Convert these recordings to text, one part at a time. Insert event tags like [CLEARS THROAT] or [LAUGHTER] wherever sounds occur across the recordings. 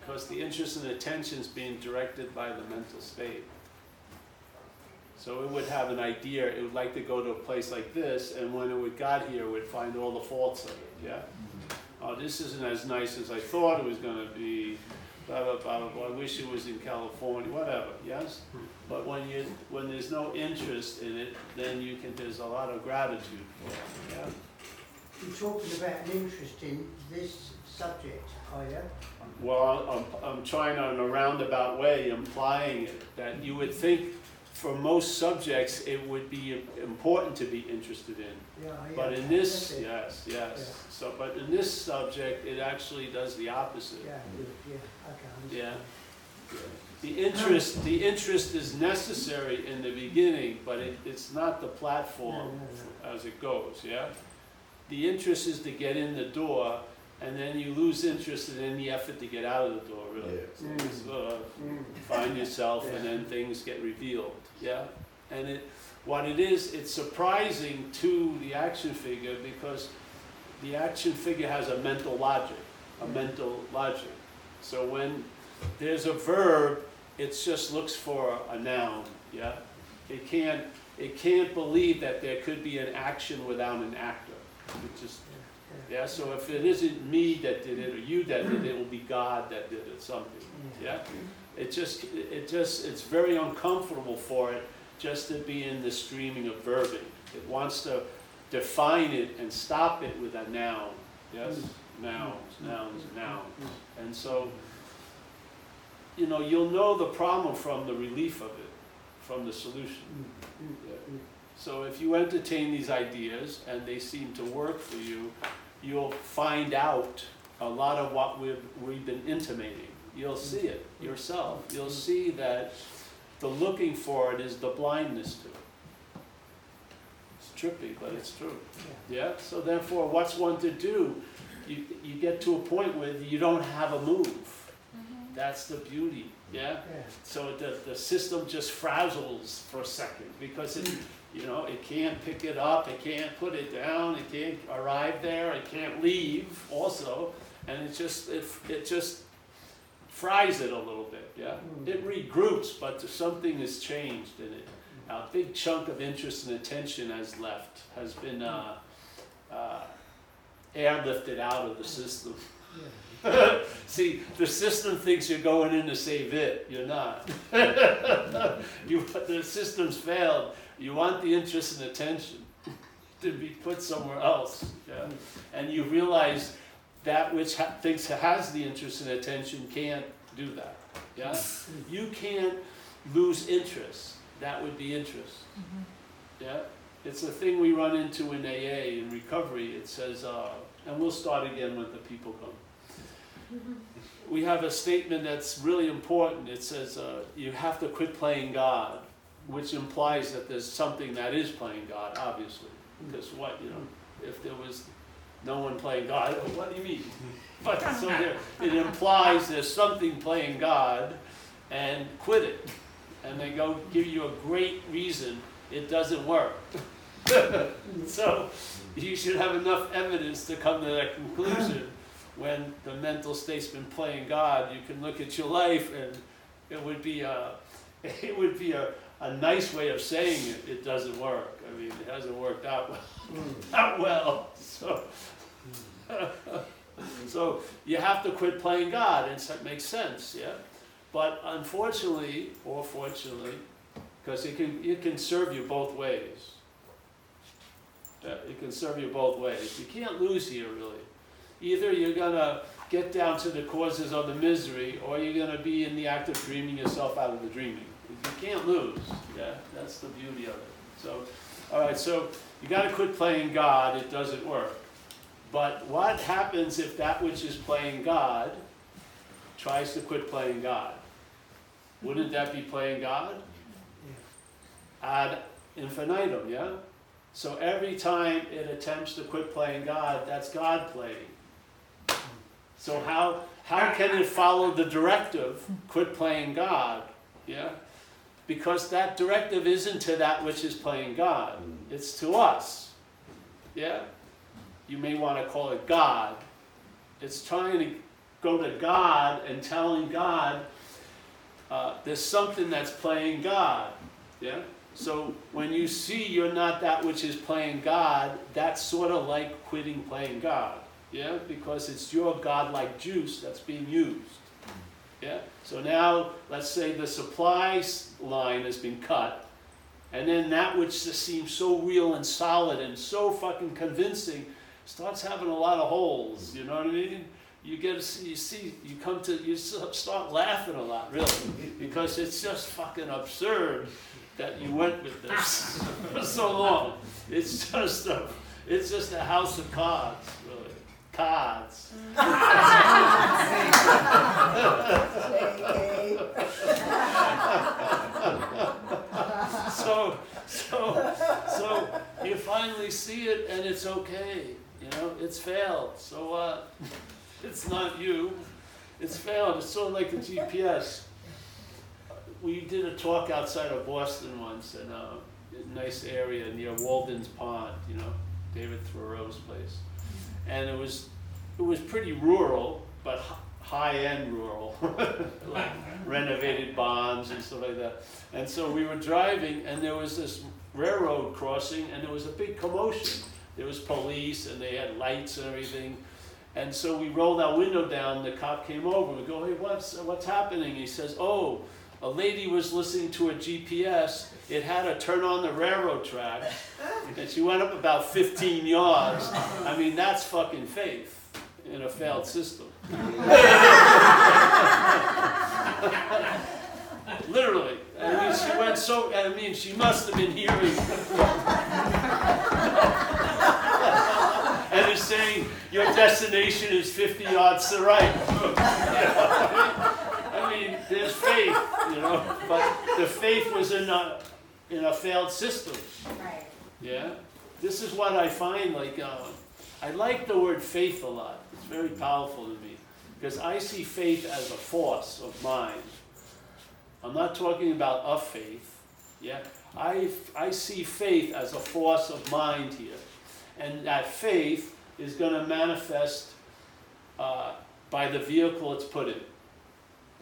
because the interest and attention is being directed by the mental state. So it would have an idea, it would like to go to a place like this, and when it would got here, it would find all the faults of it, yeah? Mm-hmm. Oh, this isn't as nice as I thought it was gonna be, blah, blah, blah, blah, blah, I wish it was in California, whatever, yes? Hmm. But when you, when there's no interest in it, then you can, there's a lot of gratitude for it, yeah? You're talking about an interest in this subject, are you? Well, I'm, I'm trying on a roundabout way implying it, that you would think for most subjects, it would be important to be interested in. Yeah. But in this, that's it. yes, yes. So, but in this subject, it actually does the opposite. Yeah, good, yeah, okay. I Yeah. The interest, the interest is necessary in the beginning, but it, it's not the platform No, as it goes, yeah? The interest is to get in the door, and then you lose interest in any effort to get out of the door, really. Yeah. So it's, uh, Mm. find yourself and then things get revealed, yeah? And it, what it is, it's surprising to the action figure because the action figure has a mental logic, a mental logic. So when there's a verb, it just looks for a noun, yeah? It can't, it can't believe that there could be an action without an actor. It just, Yeah, yeah, so if it isn't me that did it or you that did it, it will be God that did it, something, yeah. yeah? It just, it just, it's very uncomfortable for it just to be in the streaming of verbing. It wants to define it and stop it with a noun, yes? Nouns, nouns, nouns. And so, you know, you'll know the problem from the relief of it, from the solution. Mm, mm, mm. So if you entertain these ideas and they seem to work for you, you'll find out a lot of what we've, we've been intimating. You'll see it yourself. You'll see that the looking for it is the blindness to it. It's trippy, but it's true. Yeah. So therefore, what's one to do? You, you get to a point where you don't have a move. Mm-hmm. That's the beauty, yeah? Yeah, So the, the system just frazzles for a second because it, [CLEARS THROAT] you know, it can't pick it up, it can't put it down, it can't arrive there, it can't leave also. And it just, it, it just fries it a little bit, yeah? It regroups, but something has changed in it. A big chunk of interest and attention has left, has been, uh, uh, airlifted out of the system. [LAUGHS] See, the system thinks you're going in to save it. You're not. [LAUGHS] you, the system's failed. You want the interest and attention [LAUGHS] to be put somewhere else. Yeah? And you realize that which ha- thinks has the interest and attention can't do that. Yeah? [LAUGHS] You can't lose interest. That would be interest. Yeah? It's a thing we run into in AA in recovery. It says, uh, and we'll start again when the people come we have a statement that's really important. It says uh, you have to quit playing God, which implies that there's something that is playing God, obviously. Mm. Because what, you know, if there was no one playing God, [LAUGHS] what do you mean? [LAUGHS] But so there, it implies there's something playing God, and quit it. And they go give you a great reason it doesn't work. [LAUGHS] so you should have enough evidence to come to that conclusion when the mental state's been playing God, you can look at your life and it would be a, it would be a, a nice way of saying it, it doesn't work. I mean, it hasn't worked out well, hmm. [LAUGHS] well, so. [LAUGHS] So you have to quit playing God, and it makes sense, yeah? But unfortunately, or fortunately, because it can, it can serve you both ways. Yeah, it can serve you both ways. You can't lose here, really. Either you're gonna get down to the causes of the misery, or you're gonna be in the act of dreaming yourself out of the dreaming. You can't lose. Yeah, that's the beauty of it. So, all right. So you got to quit playing God. It doesn't work. But what happens if that which is playing God tries to quit playing God? Wouldn't that be playing God? Ad infinitum, yeah? So every time it attempts to quit playing God, that's God playing. So how, how can it follow the directive, quit playing God? Yeah? Because that directive isn't to that which is playing God, it's to us. Yeah? You may want to call it God. It's trying to go to God and telling God, uh, there's something that's playing God. Yeah? So when you see you're not that which is playing God, that's sort of like quitting playing God. Yeah? Because it's your God-like juice that's being used. Yeah? So now, let's say the supply line has been cut, and then that which just seems so real and solid and so fucking convincing starts having a lot of holes. You know what I mean? You get you see, you come to, you start laughing a lot, really, because it's just fucking absurd that you went with this [LAUGHS] for so long. It's just a, it's just a house of cards, really. Cards. [LAUGHS] so, so, so you finally see it and it's okay. You know, it's failed. So what? Uh, it's not you. It's failed. It's sort of like the GPS. We did a talk outside of Boston once in a, nice area near Walden's Pond, you know, David Thoreau's place. And it was, it was pretty rural, but high-end rural, [LAUGHS] like [LAUGHS] renovated barns and stuff like that. And so we were driving, and there was this railroad crossing, and there was a big commotion. There was police, and they had lights and everything. And so we rolled our window down. The cop came over. We go, "Hey, what's what's happening?" He says, "Oh, a lady was listening to a GPS. It had to turn on the railroad track, [LAUGHS] and she went up about 15 yards. I mean, that's fucking faith in a failed system." Literally. I mean, she went so, I mean, she must have been hearing. and is saying, your destination is 50 yards to right. I mean, there's faith, you know, but the faith was in a, in a failed system. Right. Yeah? This is what I find, like, uh, I like the word faith a lot. It's very powerful to me. Because I see faith as a force of mind. I'm not talking about a faith. Yeah? I, I see faith as a force of mind here. And that faith is going to manifest uh, by the vehicle it's put in.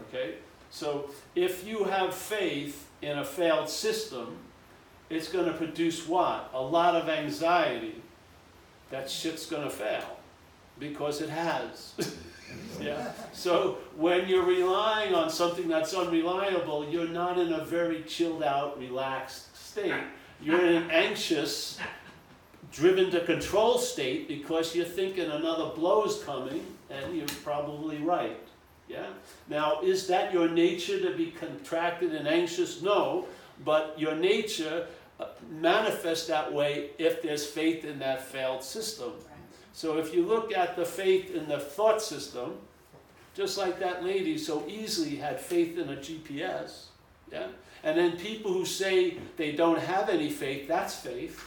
Okay? So if you have faith in a failed system, it's going to produce what? A lot of anxiety. That shit's going to fail because it has. [LAUGHS] yeah. So when you're relying on something that's unreliable, you're not in a very chilled out, relaxed state. You're in an anxious, driven to control state because you're thinking another blow is coming, and you're probably right. Yeah. Now, is that your nature to be contracted and anxious? No, but your nature uh, manifests that way if there's faith in that failed system. So if you look at the faith in the thought system, just like that lady so easily had faith in a GPS, yeah? And then people who say they don't have any faith, that's faith.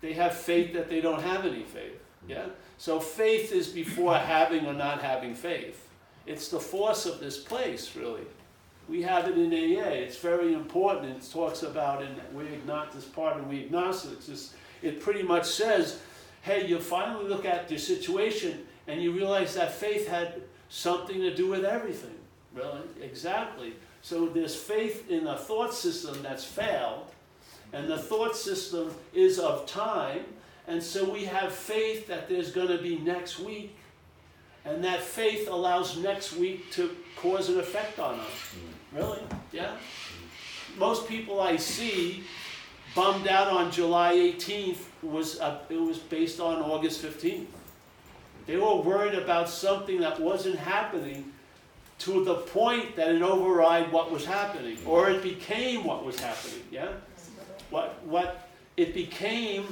They have faith that they don't have any faith, yeah? So faith is before having or not having faith. It's the force of this place, really. We have it in AA. It's very important. It talks about in we agnostics part and we agnostics. it pretty much says hey, you finally look at your situation and you realize that faith had something to do with everything. Really? Exactly. So there's faith in a thought system that's failed, and the thought system is of time, and so we have faith that there's going to be next week, and that faith allows next week to cause an effect on us. Really? Yeah? Most people I see bummed out on July 18th was uh, it was based on August 15th. They were worried about something that wasn't happening to the point that it override what was happening, or it became what was happening. Yeah, what what it became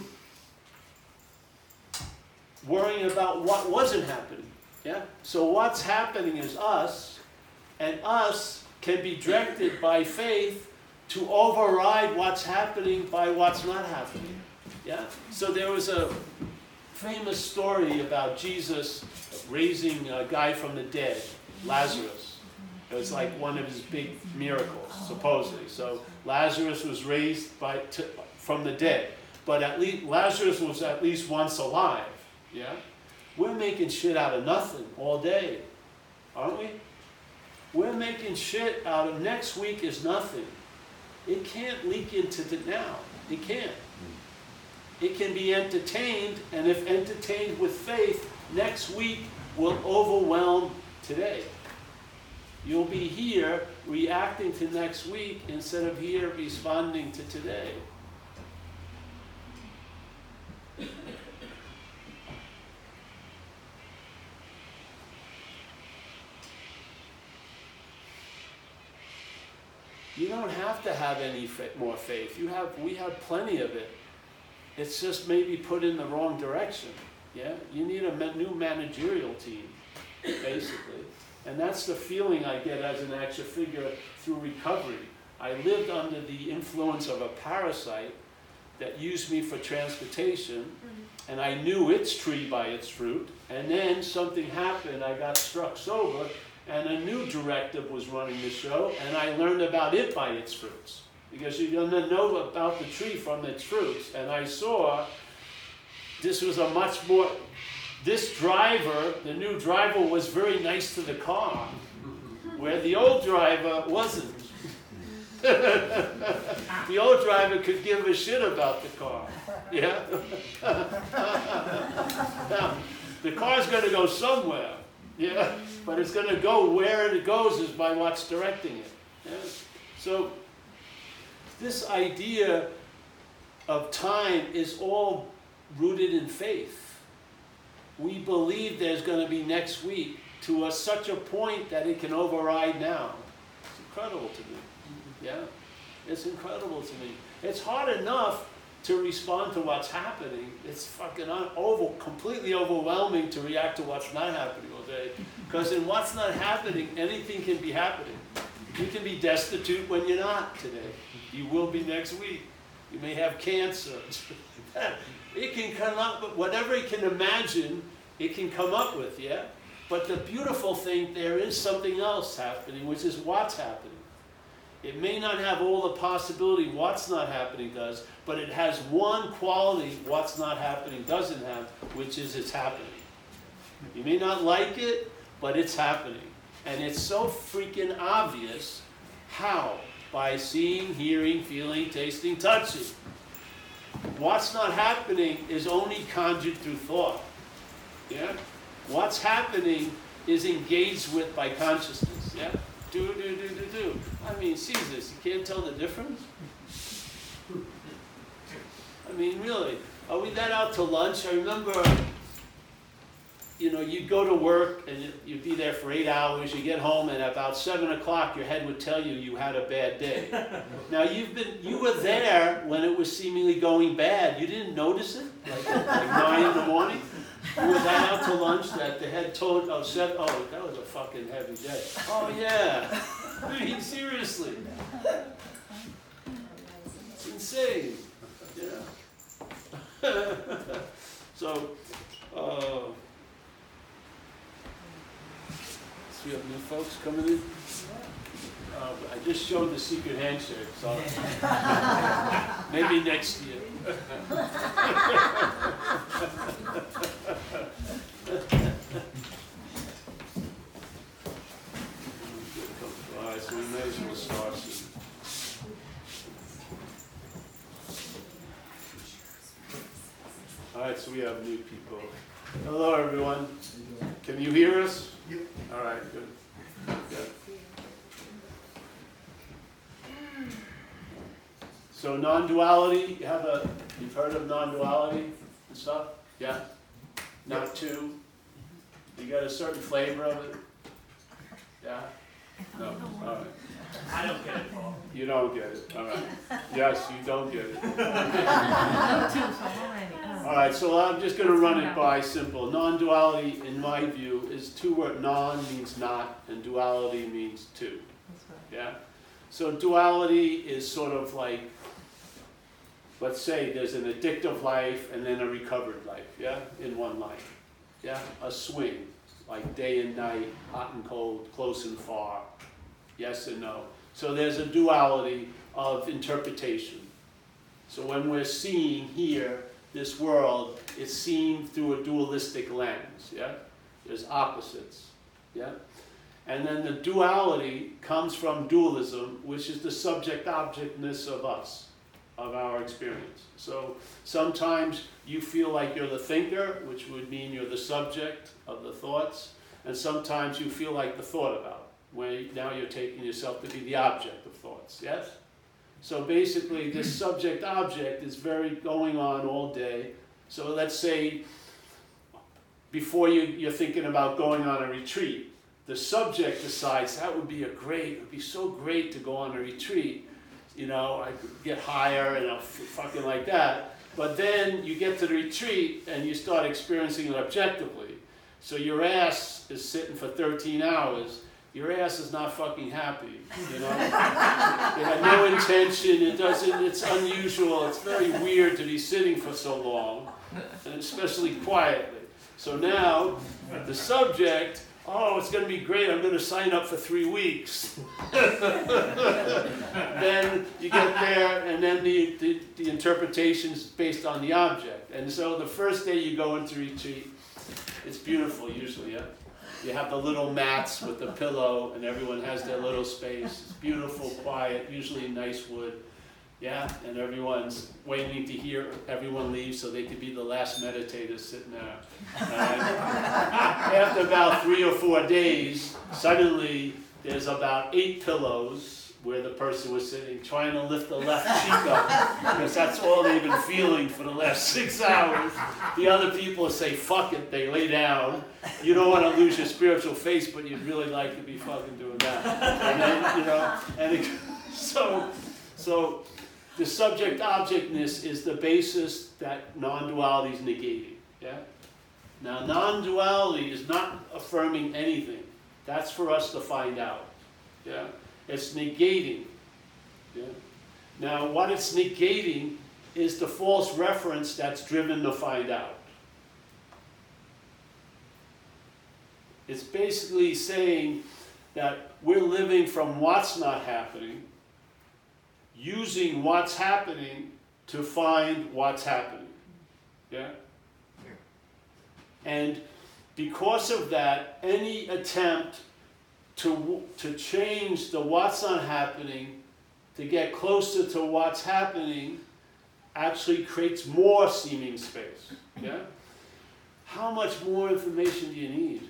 worrying about what wasn't happening. Yeah. So what's happening is us, and us can be directed by faith to override what's happening by what's not happening. Yeah? So there was a famous story about Jesus raising a guy from the dead, Lazarus. It was like one of his big miracles, supposedly. So Lazarus was raised by, to, from the dead. But at least Lazarus was at least once alive. Yeah? We're making shit out of nothing all day. aren't we? We're making shit out of next week is nothing. It can't leak into the now. It can't. It can be entertained, and if entertained with faith, next week will overwhelm today. You'll be here reacting to next week instead of here responding to today. You don't have to have any more faith. You have, we have plenty of it. It's just maybe put in the wrong direction. Yeah, you need a new managerial team, basically, and that's the feeling I get as an action figure through recovery. I lived under the influence of a parasite that used me for transportation, mm-hmm. and I knew its tree by its fruit. And then something happened. I got struck sober, and a new directive was running the show, and I learned about it by its fruits. Because you're going to know about the tree from its fruits. And I saw this was a much more, this driver, the new driver, was very nice to the car, where the old driver wasn't. [LAUGHS] the old driver could give a shit about the car. Yeah? [LAUGHS] the car's going to go somewhere. Yeah? But it's going to go where it goes is by what's directing it. Yeah? So, this idea of time is all rooted in faith. We believe there's going to be next week to a, such a point that it can override now. It's incredible to me. Yeah? It's incredible to me. It's hard enough to respond to what's happening. It's fucking un- over, completely overwhelming to react to what's not happening all day. Because in what's not happening, anything can be happening. You can be destitute when you're not today. You will be next week. You may have cancer. [LAUGHS] it can come up, but whatever it can imagine, it can come up with, yeah? But the beautiful thing, there is something else happening, which is what's happening. It may not have all the possibility what's not happening does, but it has one quality what's not happening doesn't have, which is it's happening. You may not like it, but it's happening. And it's so freaking obvious how? By seeing, hearing, feeling, tasting, touching. What's not happening is only conjured through thought. Yeah? What's happening is engaged with by consciousness. Yeah? Do, do, do, do, do. I mean, see this? you can't tell the difference? I mean, really. Are we that out to lunch? I remember, you know, you'd go to work and you- you'd be there for eight hours, you get home, and about seven o'clock, your head would tell you you had a bad day. [LAUGHS] Now, you've been, you were there when it was seemingly going bad. You didn't notice it? Like, like nine in the morning? You were that out to lunch that the head told, oh, seven, oh, that was a fucking heavy day. Oh, yeah. I mean, seriously. It's insane. Yeah. [LAUGHS] so, uh, so we have new folks coming in. Uh, I just showed the secret handshake, so [LAUGHS] maybe next year. All right, so we may as well start soon. All right, so we have new people. Hello, everyone. Can you hear us? Yep. All right, good. Good. So non-duality, you have a, you've heard of non-duality and stuff? Yeah? Not two? You got a certain flavor of it? Yeah? No, all right. I don't get it, Paul. You don't get it, all right. Yes, you don't get it. [LAUGHS] [LAUGHS] All right, so I'm just gonna run it by simple. Non-duality, in my view, is two word, non means not, and duality means two. Yeah? So duality is sort of like, let's say there's an addictive life and then a recovered life, yeah, in one life. Yeah, a swing, like day and night, hot and cold, close and far, yes and no. So there's a duality of interpretation. So when we're seeing here this world, is seen through a dualistic lens, yeah? There's opposites, yeah? And then the duality comes from dualism, which is the subject objectness of us, of our experience. So sometimes you feel like you're the thinker, which would mean you're the subject of the thoughts, and sometimes you feel like the thought about, where now you're taking yourself to be the object of thoughts, yes? So basically, this subject object is very going on all day. So let's say before you, you're thinking about going on a retreat, the subject decides that would be a great, it would be so great to go on a retreat. You know, I could get higher and I'll fucking like that. But then you get to the retreat and you start experiencing it objectively. So your ass is sitting for 13 hours. Your ass is not fucking happy, you know. it had no intention. It doesn't. It's unusual. It's very weird to be sitting for so long, and especially quietly. So now, the subject oh, it's going to be great, I'm going to sign up for three weeks. [LAUGHS] then you get there, and then the, the, the interpretation's based on the object. And so the first day you go into retreat, it's beautiful usually, yeah? You have the little mats with the pillow, and everyone has their little space. It's beautiful, quiet, usually nice wood. Yeah, and everyone's waiting to hear everyone leave so they could be the last meditators sitting there. [LAUGHS] After about three or four days, suddenly there's about eight pillows where the person was sitting, trying to lift the left cheek up, because that's all they've been feeling for the last six hours. The other people say, fuck it, they lay down. You don't want to lose your spiritual face, but you'd really like to be fucking doing that. And then, you know, and it, [LAUGHS] so, so the subject objectness is the basis that non duality is negating. Yeah? Now, non duality is not affirming anything. That's for us to find out. Yeah? It's negating. Yeah? Now, what it's negating is the false reference that's driven to find out. It's basically saying that we're living from what's not happening using what's happening to find what's happening. Yeah? And because of that, any attempt to, to change the what's not happening to get closer to what's happening actually creates more seeming space. Yeah? How much more information do you need?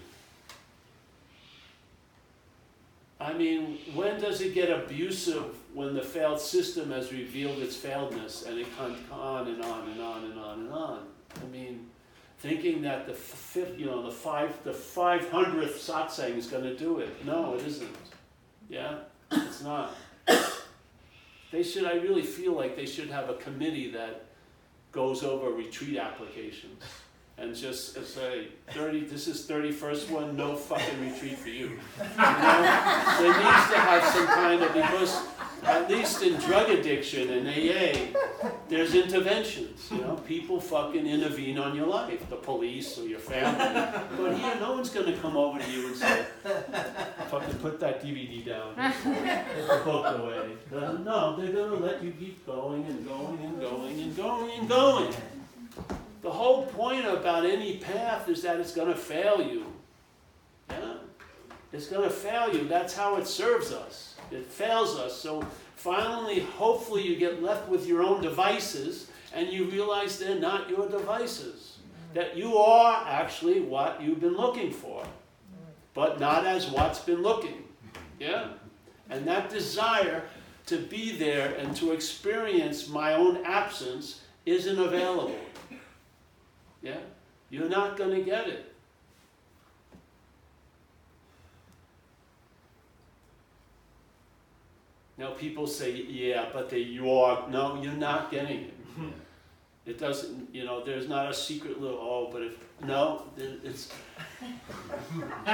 I mean, when does it get abusive when the failed system has revealed its failedness and it can on and on and on and on and on? I mean, thinking that the fifth, you know, the five, the five hundredth satsang is going to do it. No, it isn't. Yeah, it's not. They should. I really feel like they should have a committee that goes over retreat applications and just say, 30, this is 31st one, no fucking retreat for you. you know? There needs to have some kind of, because at least in drug addiction and AA, there's interventions, you know, people fucking intervene on your life, the police or your family. But here, no one's gonna come over to you and say, fucking put that DVD down, put the book away. Uh, no, they're gonna let you keep going and going and going and going and going. The whole point about any path is that it's going to fail you. Yeah? It's going to fail you. That's how it serves us. It fails us. So finally, hopefully, you get left with your own devices and you realize they're not your devices. That you are actually what you've been looking for, but not as what's been looking. Yeah? And that desire to be there and to experience my own absence isn't available. Yeah? You're not going to get it. Now people say, yeah, but they you are no, you're not getting it. It doesn't, you know, there's not a secret little oh, but if no, it's [LAUGHS]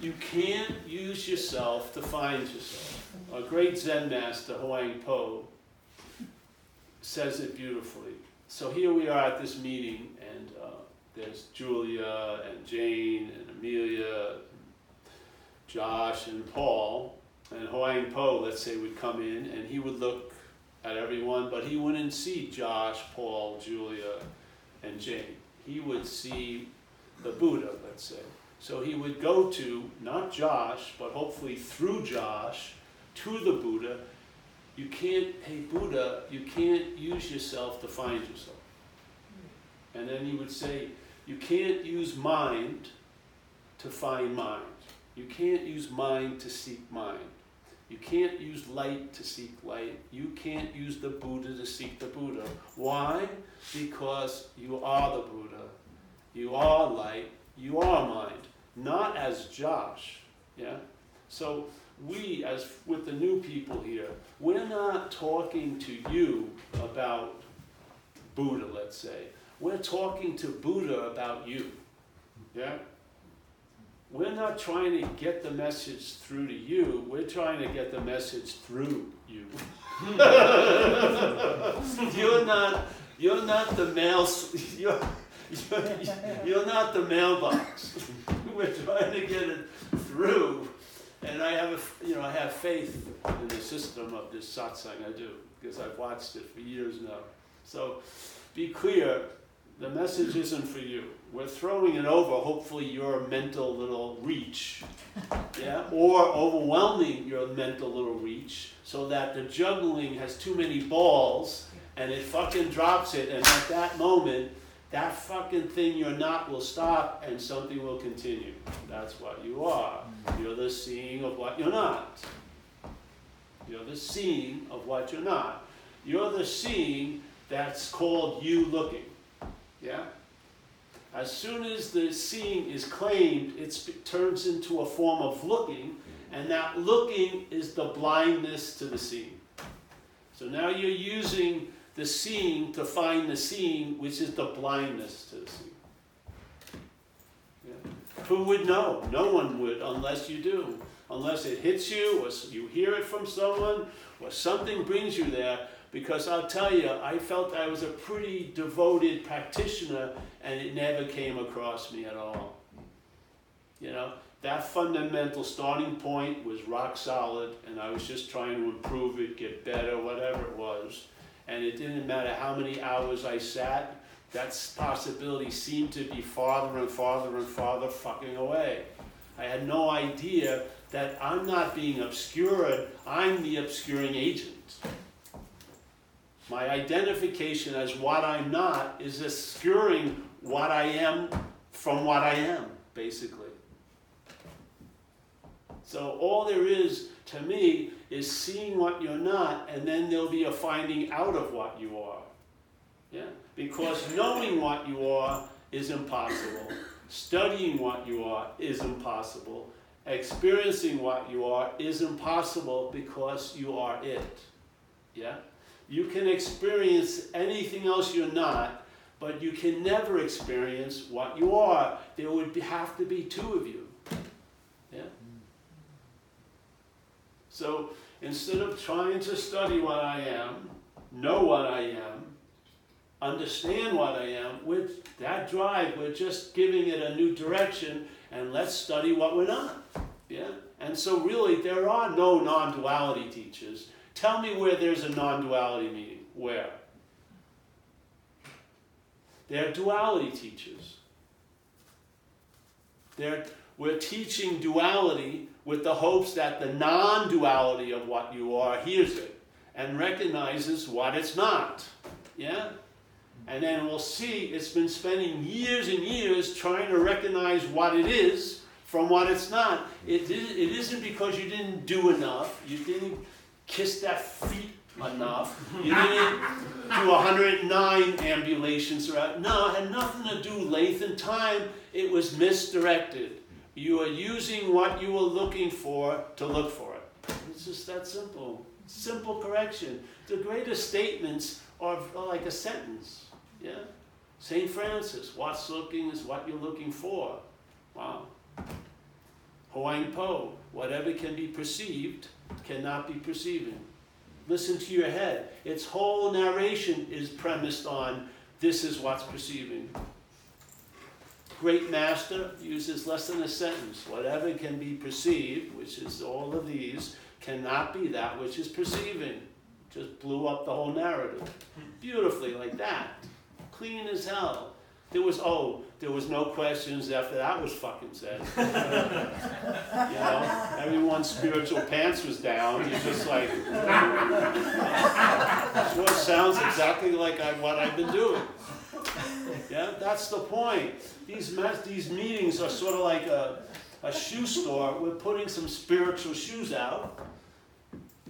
you can't use yourself to find yourself. A great Zen master, Huang Po, says it beautifully. So here we are at this meeting, and uh, there's Julia and Jane and Amelia, Josh and Paul, and Huang Po, let's say, would come in, and he would look at everyone, but he wouldn't see Josh, Paul, Julia, and Jane. He would see the Buddha, let's say. So he would go to, not Josh, but hopefully through Josh, to the Buddha. You can't, hey Buddha, you can't use yourself to find yourself. And then he would say, you can't use mind to find mind. You can't use mind to seek mind. You can't use light to seek light. You can't use the Buddha to seek the Buddha. Why? Because you are the Buddha. You are light. You are mind. Not as Josh. Yeah? So we, as with the new people here, we're not talking to you about Buddha, let's say. We're talking to Buddha about you. Yeah? We're not trying to get the message through to you, we're trying to get the message through you. [LAUGHS] you're not you're not the mail [LAUGHS] you're, you're, you're not the mailbox. [LAUGHS] we're trying to get it through. And I have a, you know, I have faith in the system of this satsang. I do because I've watched it for years now. So, be clear the message isn't for you. We're throwing it over, hopefully, your mental little reach. Yeah? Or overwhelming your mental little reach so that the juggling has too many balls and it fucking drops it. And at that moment, that fucking thing you're not will stop and something will continue. That's what you are. Mm. You're the seeing of what you're not. You're the seeing of what you're not. You're the seeing that's called you looking. Yeah? As soon as the seeing is claimed, it turns into a form of looking, and that looking is the blindness to the seeing. So now you're using the seeing to find the seeing, which is the blindness to the seeing. Yeah. Who would know? No one would unless you do. Unless it hits you, or you hear it from someone, or something brings you there. Because I'll tell you, I felt I was a pretty devoted practitioner and it never came across me at all. You know, that fundamental starting point was rock solid and I was just trying to improve it, get better, whatever it was. And it didn't matter how many hours I sat, that possibility seemed to be farther and farther and farther fucking away. I had no idea that I'm not being obscured, I'm the obscuring agent. My identification as what I'm not is obscuring what I am from what I am, basically. So all there is to me is seeing what you're not, and then there'll be a finding out of what you are. Yeah? Because knowing what you are is impossible. Studying what you are is impossible. Experiencing what you are is impossible because you are it. Yeah? You can experience anything else you're not, but you can never experience what you are. There would be, have to be two of you. Yeah? So instead of trying to study what I am, know what I am, understand what I am, with that drive, we're just giving it a new direction and let's study what we're not. Yeah? And so really there are no non-duality teachers. Tell me where there's a non-duality meeting. Where? They're duality teachers. They're, we're teaching duality with the hopes that the non-duality of what you are hears it and recognizes what it's not. Yeah? And then we'll see it's been spending years and years trying to recognize what it is from what it's not. It, it isn't because you didn't do enough. You didn't kiss that feet enough. You didn't do 109 ambulations around. No, it had nothing to do length and time. It was misdirected. You are using what you were looking for to look for it. It's just that simple. Simple correction. The greatest statements are, like a sentence. Yeah? St. Francis, what's looking is what you're looking for. Wow. Huang Po, whatever can be perceived cannot be perceiving. Listen to your head. Its whole narration is premised on this is what's perceiving. Great master uses less than a sentence. Whatever can be perceived, which is all of these, cannot be that which is perceiving. Just blew up the whole narrative. Beautifully, like that. Clean as hell. There was, oh, there was no questions after that was fucking said. [LAUGHS] you know, everyone's spiritual pants was down. You're just like, [LAUGHS] sounds exactly like I, what I've been doing. Yeah, that's the point. These these meetings are sort of like a, a shoe store. We're putting some spiritual shoes out.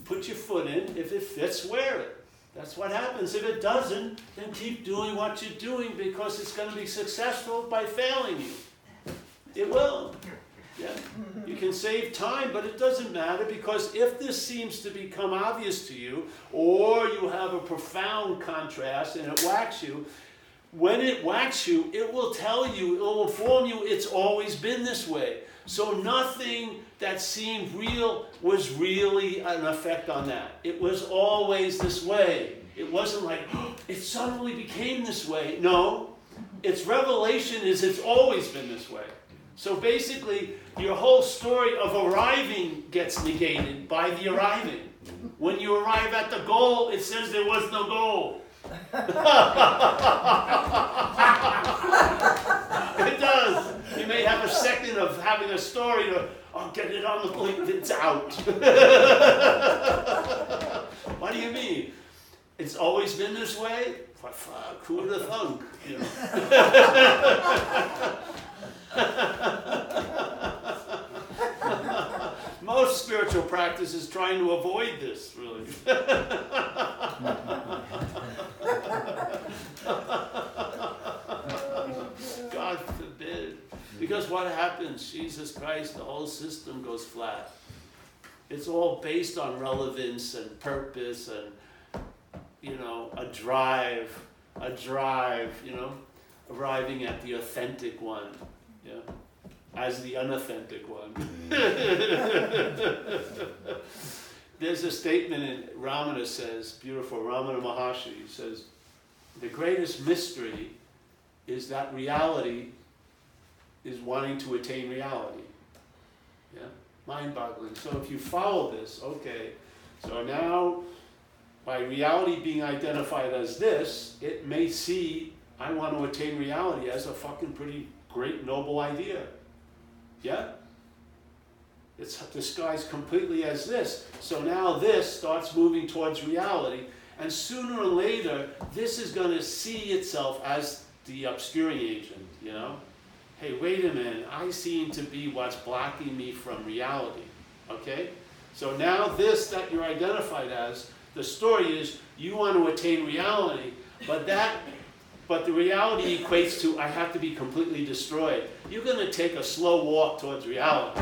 Put your foot in. If it fits, wear it. That's what happens. If it doesn't, then keep doing what you're doing because it's going to be successful by failing you. It will. Yeah. You can save time, but it doesn't matter because if this seems to become obvious to you, or you have a profound contrast and it whacks you, when it whacks you, it will tell you, it will inform you it's always been this way. So nothing that seemed real was really an effect on that. It was always this way. It wasn't like, oh, [GASPS] it suddenly became this way. No, its revelation is it's always been this way. So basically, your whole story of arriving gets negated by the arriving. When you arrive at the goal, it says there was no goal. [LAUGHS] it does. You may have a second of having a story to, oh, get it on the plate, it's out. [LAUGHS] what do you mean? It's always been this way? What Fuck, who would have thunk? You know? [LAUGHS] Most spiritual practice is trying to avoid this, really. [LAUGHS] God forbid. Because what happens? Jesus Christ, the whole system goes flat. It's all based on relevance and purpose and, you know, a drive, a drive, you know, arriving at the authentic one, yeah, as the unauthentic one. [LAUGHS] There's a statement in Ramana says, beautiful, Ramana Maharshi says, the greatest mystery is that reality is wanting to attain reality. Yeah? Mind boggling. So if you follow this, okay, so now by reality being identified as this, it may see I want to attain reality as a fucking pretty great, noble idea. Yeah? It's disguised completely as this. So now this starts moving towards reality, and sooner or later, this is going to see itself as the obscuring agent, you know? Hey, wait a minute, I seem to be what's blocking me from reality, okay? So now this that you're identified as, the story is you want to attain reality, but that but the reality equates to I have to be completely destroyed. You're going to take a slow walk towards reality.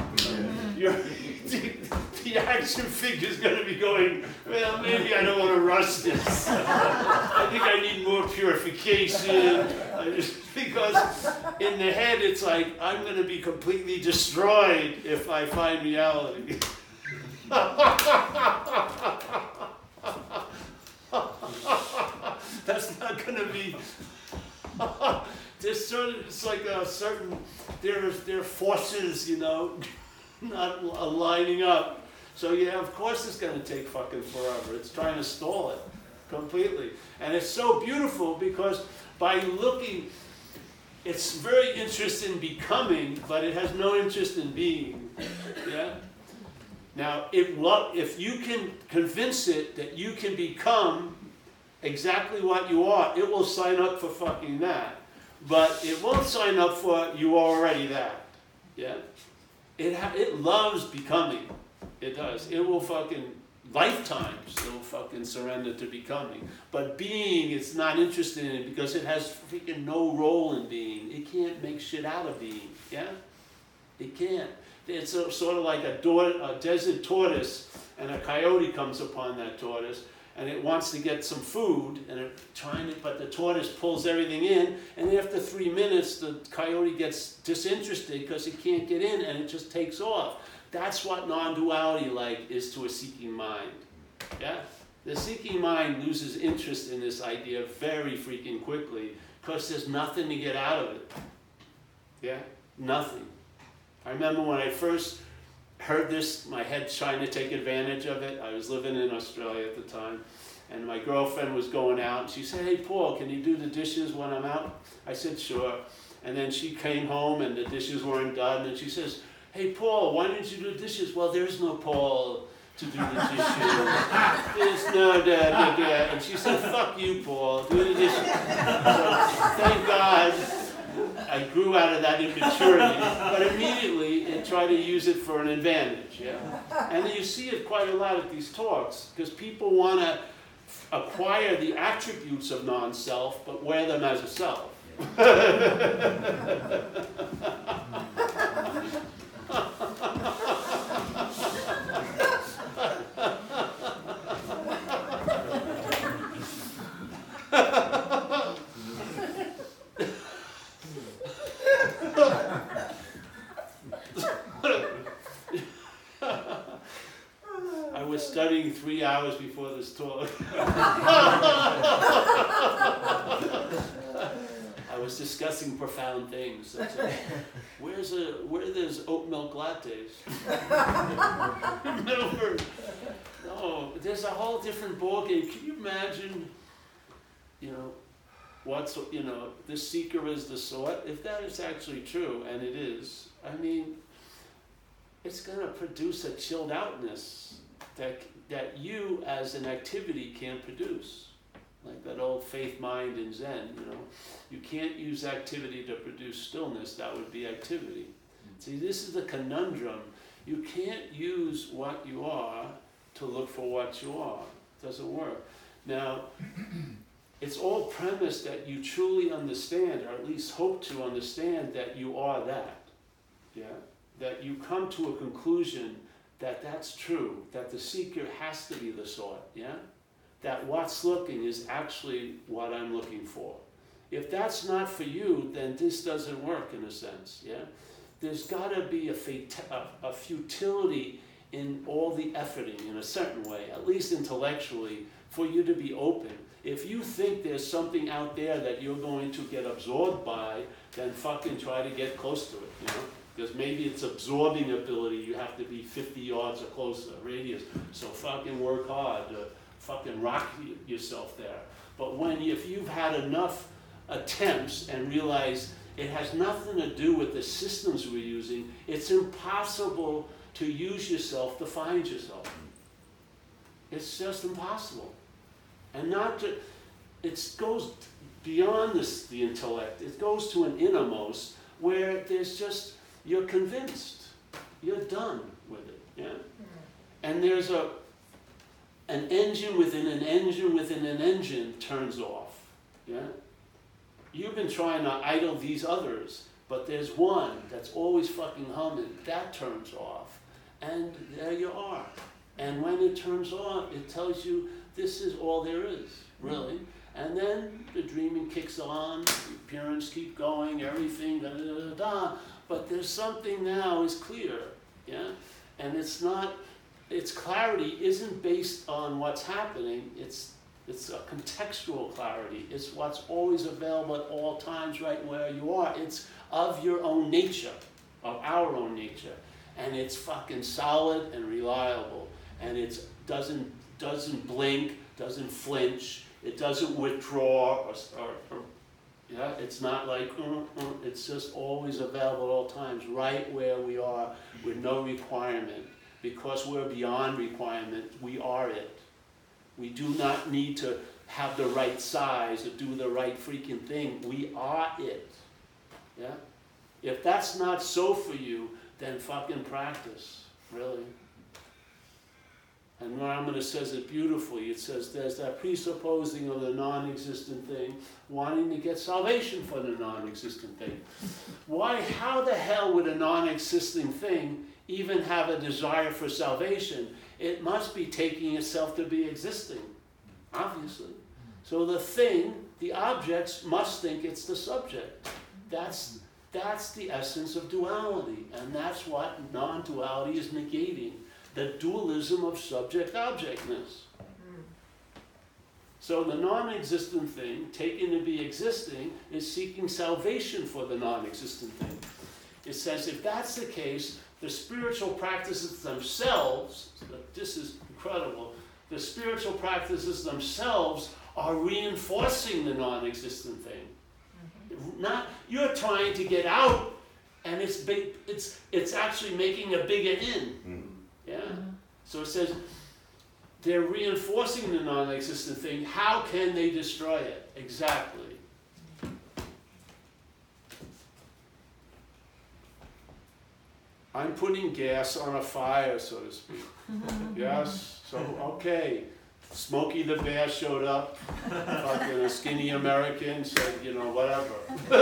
You're, [LAUGHS] the action figure is going to be going, well, maybe I don't want to rush this. I think I need more purification. [LAUGHS] because in the head, it's like, I'm going to be completely destroyed if I find reality. [LAUGHS] That's not going to be. [LAUGHS] There's certain, it's like a certain, there's there are forces, you know, [LAUGHS] not aligning up. So yeah, of course it's going to take fucking forever. It's trying to stall it completely. And it's so beautiful because by looking, it's very interested in becoming, but it has no interest in being. Yeah? Now, if, if you can convince it that you can become exactly what you are, it will sign up for fucking that. But it won't sign up for you already that. Yeah? It, it loves becoming. It does. It will fucking, lifetimes, it will fucking surrender to becoming. But being, it's not interested in it because it has freaking no role in being. It can't make shit out of being. Yeah? It can't. It's a, sort of like a, a desert tortoise, and a coyote comes upon that tortoise and it wants to get some food and it trying to, but the tortoise pulls everything in and after three minutes the coyote gets disinterested because it can't get in and it just takes off. That's what non-duality like is to a seeking mind. Yeah? The seeking mind loses interest in this idea very freaking quickly because there's nothing to get out of it. Yeah? Nothing. I remember when i first heard this, my head trying to take advantage of it. I was living in Australia at the time, and my girlfriend was going out, and she said, hey, Paul, can you do the dishes when I'm out? I said, sure. And then she came home and the dishes weren't done, and she says, Hey, Paul, why didn't you do the dishes? Well, there's no Paul to do the dishes. [LAUGHS] There's no da da da. And she said, Fuck you, Paul, do the dishes. So, thank God I grew out of that immaturity, but immediately I try to use it for an advantage. Yeah, and you see it quite a lot at these talks because people want to acquire the attributes of non-self, but wear them as a self. [LAUGHS] I was studying three hours before this talk. [LAUGHS] I was discussing profound things. I said, Where's a where there's oat milk lattes? [LAUGHS] Never. No, there's a whole different ballgame. Can you imagine? You know, what's you know the seeker is the sought. If that is actually true, and it is, I mean, it's going to produce a chilled outness that, that you as an activity can't produce. Like that old faith mind in Zen, you know. You can't use activity to produce stillness, that would be activity. See, this is the conundrum. You can't use what you are to look for what you are. It doesn't work. Now, [CLEARS THROAT] it's all premised that you truly understand, or at least hope to understand, that you are that. Yeah? That you come to a conclusion that that's true, that the seeker has to be the sought, yeah? That what's looking is actually what I'm looking for. If that's not for you, then this doesn't work in a sense, yeah? There's got to be a, a futility in all the efforting in a certain way, at least intellectually, for you to be open. If you think there's something out there that you're going to get absorbed by, then fucking try to get close to it, you know? Because maybe it's absorbing ability, you have to be 50 yards or closer radius. So fucking work hard to fucking rock yourself there. But when, if you've had enough attempts and realize it has nothing to do with the systems we're using, it's impossible to use yourself to find yourself. It's just impossible. And not to, it goes beyond this, the intellect, it goes to an innermost where there's just, you're convinced, you're done with it, yeah? Hmm. And there's a, an engine within an engine within an engine turns off, yeah? You've been trying to idle these others, but there's one that's always fucking humming, that turns off, and there you are. And when it turns off, it tells you this is all there is, really. And then the dreaming kicks on, the appearance keep going, everything, da da da da. But there's something now is clear, yeah? And it's not, its clarity isn't based on what's happening, it's it's a contextual clarity. It's what's always available at all times, right where you are. It's of your own nature, of our own nature, and it's fucking solid and reliable, and it doesn't doesn't blink, doesn't flinch, it doesn't withdraw, or, or, or yeah, it's not like uh, uh, it's just always available at all times, right where we are, with no requirement, because we're beyond requirement. We are it. We do not need to have the right size or do the right freaking thing. We are it. Yeah? If that's not so for you, then fucking practice, really. And Ramana says it beautifully. It says there's that presupposing of the non existent thing, wanting to get salvation for the non existent thing. Why, how the hell would a non existing thing even have a desire for salvation? It must be taking itself to be existing, obviously. So the thing, the objects, must think it's the subject. That's, that's the essence of duality, and that's what non duality is negating the dualism of subject objectness. So the non existent thing, taken to be existing, is seeking salvation for the non existent thing. It says if that's the case, the spiritual practices themselves, this is incredible, the spiritual practices themselves are reinforcing the non existent thing. Not, you're trying to get out and it's big, it's, it's actually making a bigger in. Mm. Yeah? So it says, they're reinforcing the non-existent thing. How can they destroy it? Exactly. I'm putting gas on a fire, so to speak. Mm-hmm. Yes, so, okay. Smokey the Bear showed up, fucking a skinny American, said, you know, whatever. [LAUGHS] Put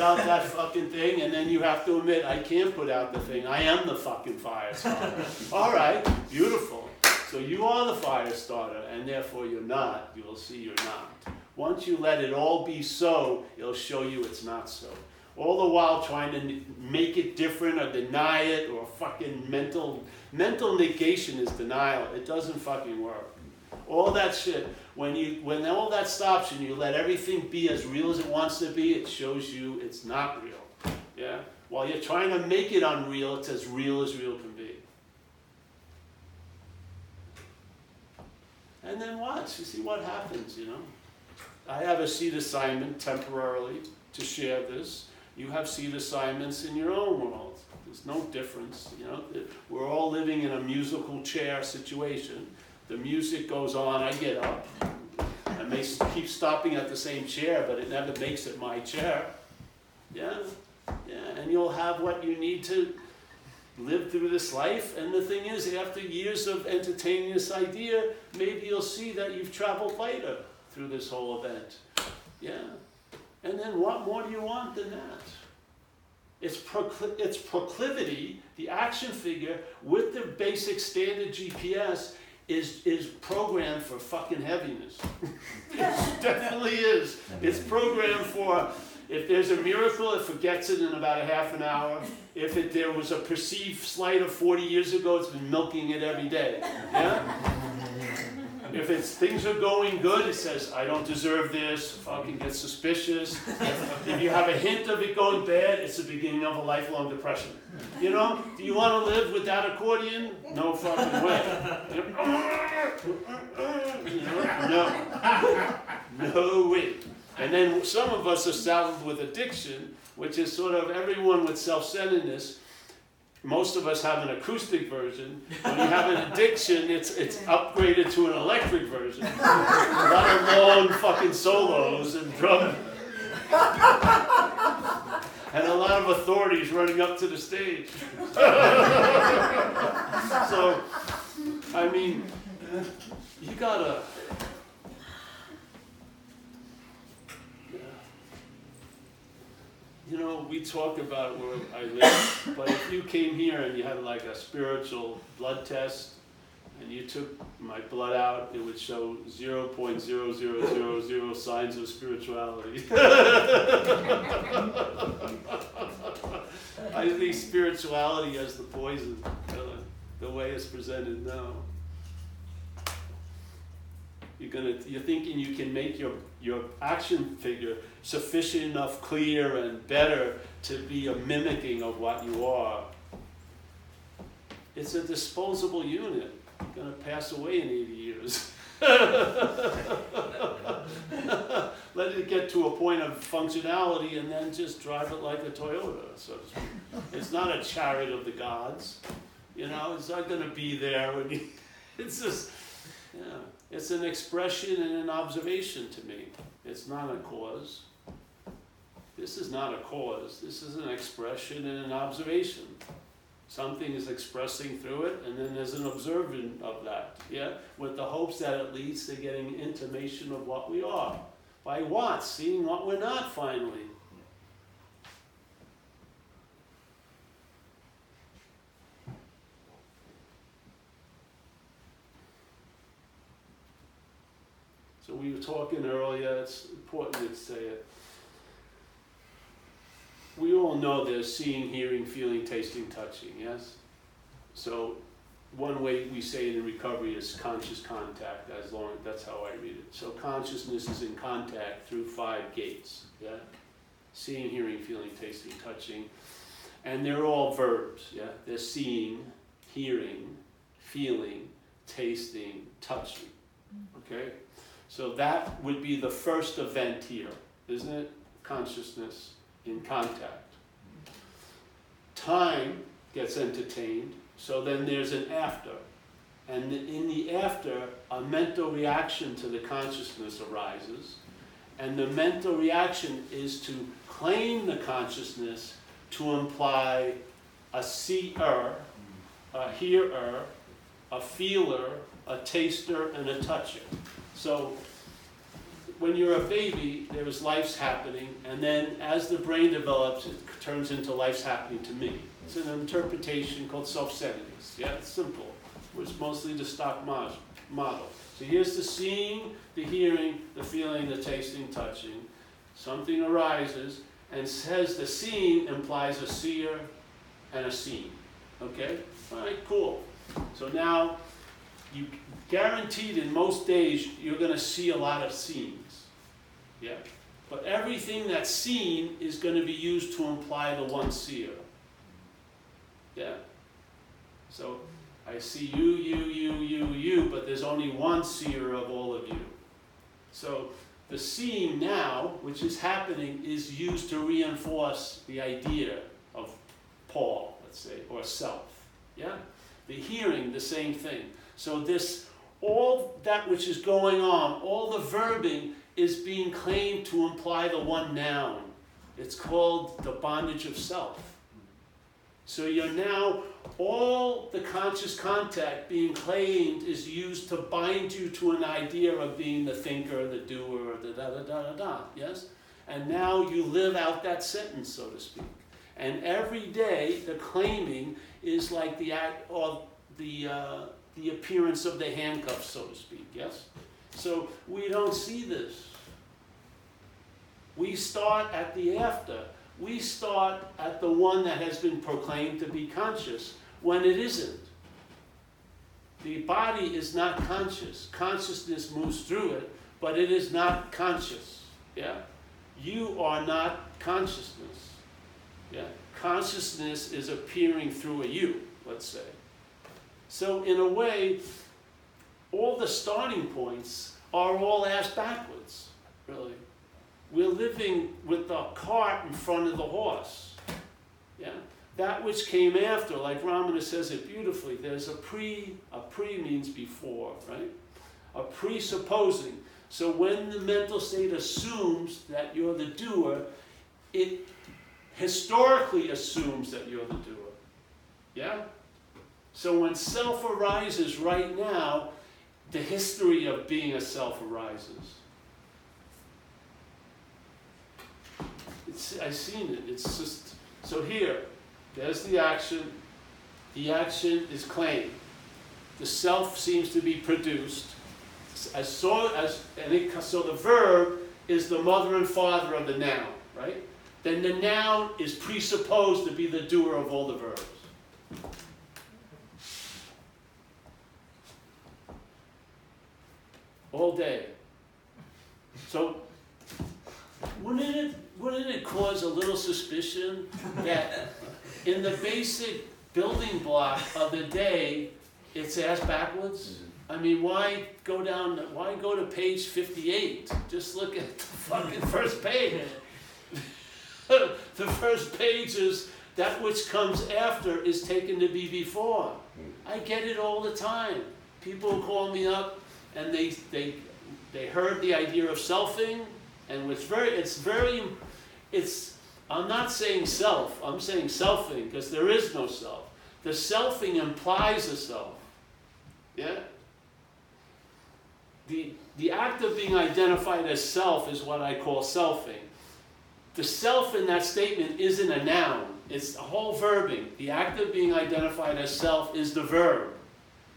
out that fucking thing, and then you have to admit, I can't put out the thing, I am the fucking fire starter. All right, beautiful. So you are the fire starter, and therefore you're not, you will see you're not. Once you let it all be so, it'll show you it's not so. All the while trying to make it different or deny it or fucking mental mental negation is denial. It doesn't fucking work. All that shit, when you when all that stops and you let everything be as real as it wants to be, it shows you it's not real. Yeah? While you're trying to make it unreal, it's as real as real can be. And then watch, you see what happens, you know. I have a seat assignment temporarily to share this. You have seat assignments in your own world. There's no difference, you know. We're all living in a musical chair situation. The music goes on, I get up. I may keep stopping at the same chair, but it never makes it my chair. Yeah, yeah, and you'll have what you need to live through this life. And the thing is, after years of entertaining this idea, maybe you'll see that you've traveled lighter through this whole event. Yeah. And then what more do you want than that? It's, procl- it's proclivity, the action figure with the basic standard GPS is, is programmed for fucking heaviness. [LAUGHS] it definitely is. It's programmed for if there's a miracle, it forgets it in about a half an hour. If it, there was a perceived slight of 40 years ago, it's been milking it every day. Yeah? If it's things are going good, it says, I don't deserve this, fucking get suspicious. If, you have a hint of it going bad, it's the beginning of a lifelong depression. You know, do you want to live with that accordion? No fucking way. No. No way. And then some of us are saddled with addiction, which is sort of everyone with self-centeredness. Most of us have an acoustic version. When you have an [LAUGHS] addiction, it's it's upgraded to an electric version. A lot of long fucking solos and drum. And a lot of authorities running up to the stage. [LAUGHS] so, I mean, you gotta. You know, we talk about where I live, but if you came here and you had like a spiritual blood test and you took my blood out, it would show 0.0000 signs of spirituality. [LAUGHS] I think spirituality as the poison, the way it's presented now. You're gonna, you're thinking you can make your, your action figure sufficient enough clear and better to be a mimicking of what you are. It's a disposable unit, gonna pass away in eighty years. [LAUGHS] Let it get to a point of functionality and then just drive it like a Toyota, so to speak. It's not a chariot of the gods, you know, it's not gonna be there when you, [LAUGHS] it's just, yeah, it's an expression and an observation to me. It's not a cause. This is not a cause, this is an expression and an observation. Something is expressing through it, and then there's an observant of that, yeah? With the hopes that it leads to getting intimation of what we are. By what? Seeing what we're not finally. So we were talking earlier, it's important to say it. We all know there's seeing, hearing, feeling, tasting, touching, yes? So one way we say it in recovery is conscious contact, as long, that's how I read it. So consciousness is in contact through five gates, yeah? Seeing, hearing, feeling, tasting, touching. And they're all verbs, yeah? They're seeing, hearing, feeling, tasting, touching, okay? So that would be the first event here. isn't it? Consciousness in contact. Time gets entertained, so then there's an after. And in the after, a mental reaction to the consciousness arises. And the mental reaction is to claim the consciousness to imply a seer, a hearer, a feeler, a taster, and a toucher. So when you're a baby, there's life's happening, and then as the brain develops, it turns into life's happening to me. It's an interpretation called self-centeredness. Yeah, it's simple. It's mostly the stock model. So here's the seeing, the hearing, the feeling, the tasting, touching. Something arises and says the seeing implies a seer and a seen. Okay? All right, cool. So now you guaranteed in most days you're going to see a lot of scenes. Yeah? But everything that's seen is going to be used to imply the one seer. Yeah? So I see you, you, you, you, you, but there's only one seer of all of you. So the seeing now, which is happening, is used to reinforce the idea of Paul, let's say, or self. Yeah? The hearing, the same thing. So this, all that which is going on, all the verbing is being claimed to imply the one noun. It's called the bondage of self. So you're now, all the conscious contact being claimed is used to bind you to an idea of being the thinker, the doer, the da da da da da, yes? And now you live out that sentence, so to speak. And every day, the claiming is like the act, or the, uh, the appearance of the handcuffs, so to speak, yes? So we don't see this. We start at the after we start at the one that has been proclaimed to be conscious when it isn't. The body is not conscious. Consciousness moves through it, but it is not conscious. Yeah? You are not consciousness. Yeah? Consciousness is appearing through a you, let's say. So, in a way, all the starting points are all ass backwards, really. We're living with the cart in front of the horse. Yeah? That which came after, like Ramana says it beautifully, there's a pre, a pre means before, right? A presupposing. So when the mental state assumes that you're the doer, it historically assumes that you're the doer. Yeah? So when self arises right now, the history of being a self arises. It's, I've seen it. It's just so here. There's the action. The action is claimed. The self seems to be produced. As so as and it, so the verb is the mother and father of the noun, right? Then the noun is presupposed to be the doer of all the verbs. All day. So wouldn't it wouldn't it cause a little suspicion that in the basic building block of the day, it's ass backwards? Mm-hmm. I mean, why go down, why go to page 58? Just look at the fucking first page. the first page is that which comes after is taken to be before. Mm. I get it all the time. People call me up and they, they, they heard the idea of selfing, and it's very, it's very it's, I'm not saying self, I'm saying selfing, because there is no self. The selfing implies a self. Yeah? The, the act of being identified as self is what I call selfing. The self in that statement isn't a noun, it's a whole verbing. The act of being identified as self is the verb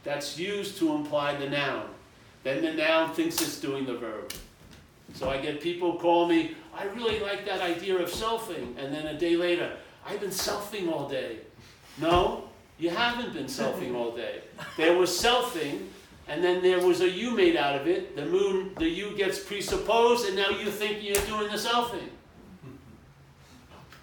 that's used to imply the noun. Then the noun thinks it's doing the verb. So I get people call me, I really like that idea of selfing. And then a day later, I've been selfing all day. No, you haven't been selfing all day. There was selfing, and then there was a you made out of it. The moon, the you gets presupposed, and now you think you're doing the selfing.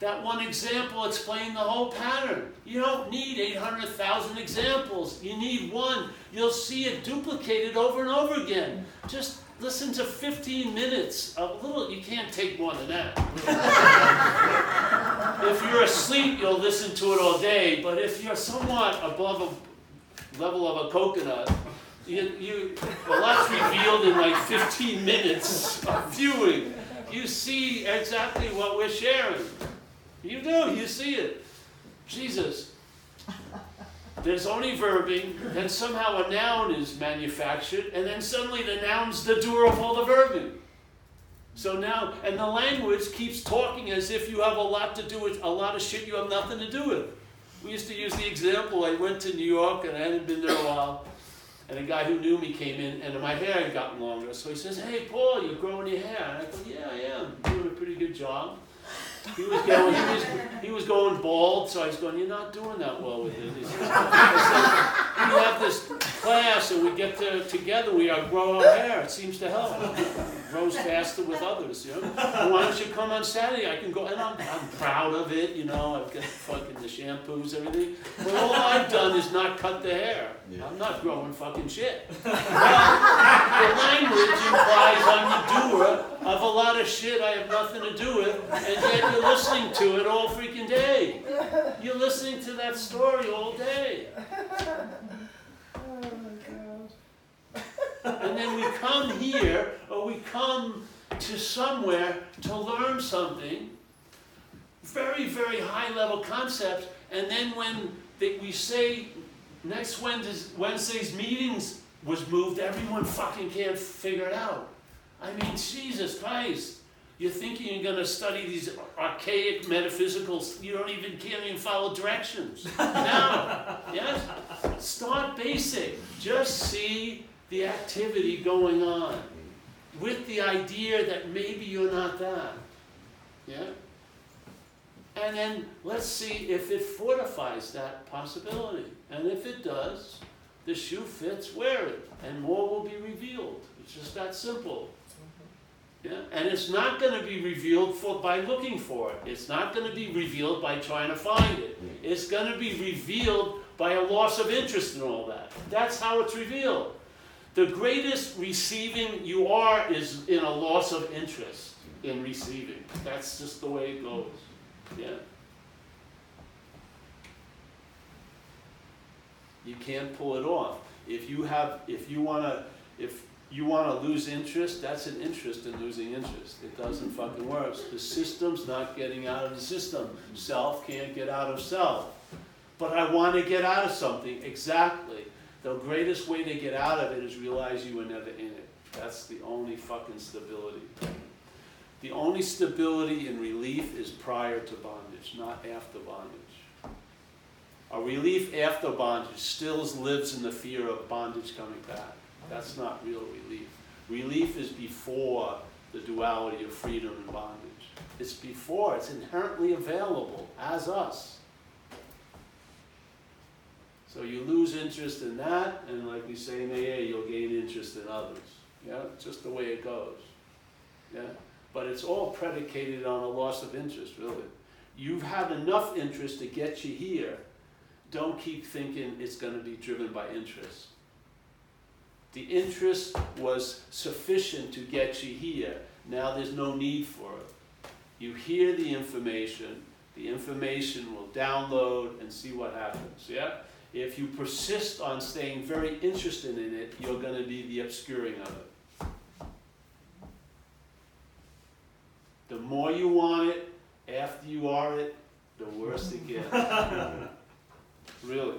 That one example explained the whole pattern. You don't need 800,000 examples. You need one. You'll see it duplicated over and over again. Just listen to 15 minutes of little, you can't take more than that. [LAUGHS] if you're asleep, you'll listen to it all day, but if you're somewhat above a level of a coconut, you, you, a lot's revealed in like 15 minutes of viewing. You see exactly what we're sharing. You do, you see it. Jesus. There's only verbing, then somehow a noun is manufactured, and then suddenly the noun's the doer of all the verbing. So now, and the language keeps talking as if you have a lot to do with a lot of shit you have nothing to do with. We used to use the example I went to New York and I hadn't been there a while, and a guy who knew me came in, and my hair had gotten longer. So he says, Hey, Paul, you're growing your hair. And I go, Yeah, I am. doing a pretty good job. He was going, he was, he was going bald, so I was going, You're not doing that well with it. We have this class, and we get to, together, we grow our hair. It seems to help. Grows faster with others, you know. And why don't you come on Saturday? I can go, and I'm, I'm proud of it, you know. I've got fucking the shampoos, everything. But all I've done is not cut the hair. Yeah. I'm not growing fucking shit. Well, the language implies I'm the doer of a lot of shit I have nothing to do with, and yet you're listening to it all freaking day. You're listening to that story all day. And then we come here, or we come to somewhere to learn something, very, very high level concepts, and then when they, we say next Wednesday's, Wednesday's meetings was moved, everyone fucking can't figure it out. I mean, Jesus Christ. You're thinking you're going to study these archaic metaphysicals. You don't even can't even follow directions. [LAUGHS] Now, yes, start basic. Just see the activity going on, with the idea that maybe you're not that. Yeah. And then let's see if it fortifies that possibility. And if it does, the shoe fits, wear it, and more will be revealed. It's just that simple. Mm-hmm. Yeah? And it's not going to be revealed for, by looking for it. It's not going to be revealed by trying to find it. Mm. It's going to be revealed by a loss of interest in all that. That's how it's revealed. The greatest receiving you are is in a loss of interest in receiving. That's just the way it goes. Yeah. You can't pull it off. If you have, if you wanna, if you wanna lose interest, that's an interest in losing interest. It doesn't fucking work. The system's not getting out of the system. Self can't get out of self. But I wanna get out of something, exactly. The greatest way to get out of it is realize you were never in it. That's the only fucking stability. The only stability and relief is prior to bondage, not after bondage. A relief after bondage still lives in the fear of bondage coming back. That's not real relief. Relief is before the duality of freedom and bondage. It's before, it's inherently available as us. So you lose interest in that, and like we say in AA, you'll gain interest in others. Yeah, just the way it goes. Yeah, but it's all predicated on a loss of interest, really. You've had enough interest to get you here. Don't keep thinking it's going to be driven by interest. The interest was sufficient to get you here. Now there's no need for it. You hear the information, the information will download and see what happens. Yeah? If you persist on staying very interested in it, you're going to be the obscuring of it. The more you want it, after you are it, the worse it gets. [LAUGHS] really.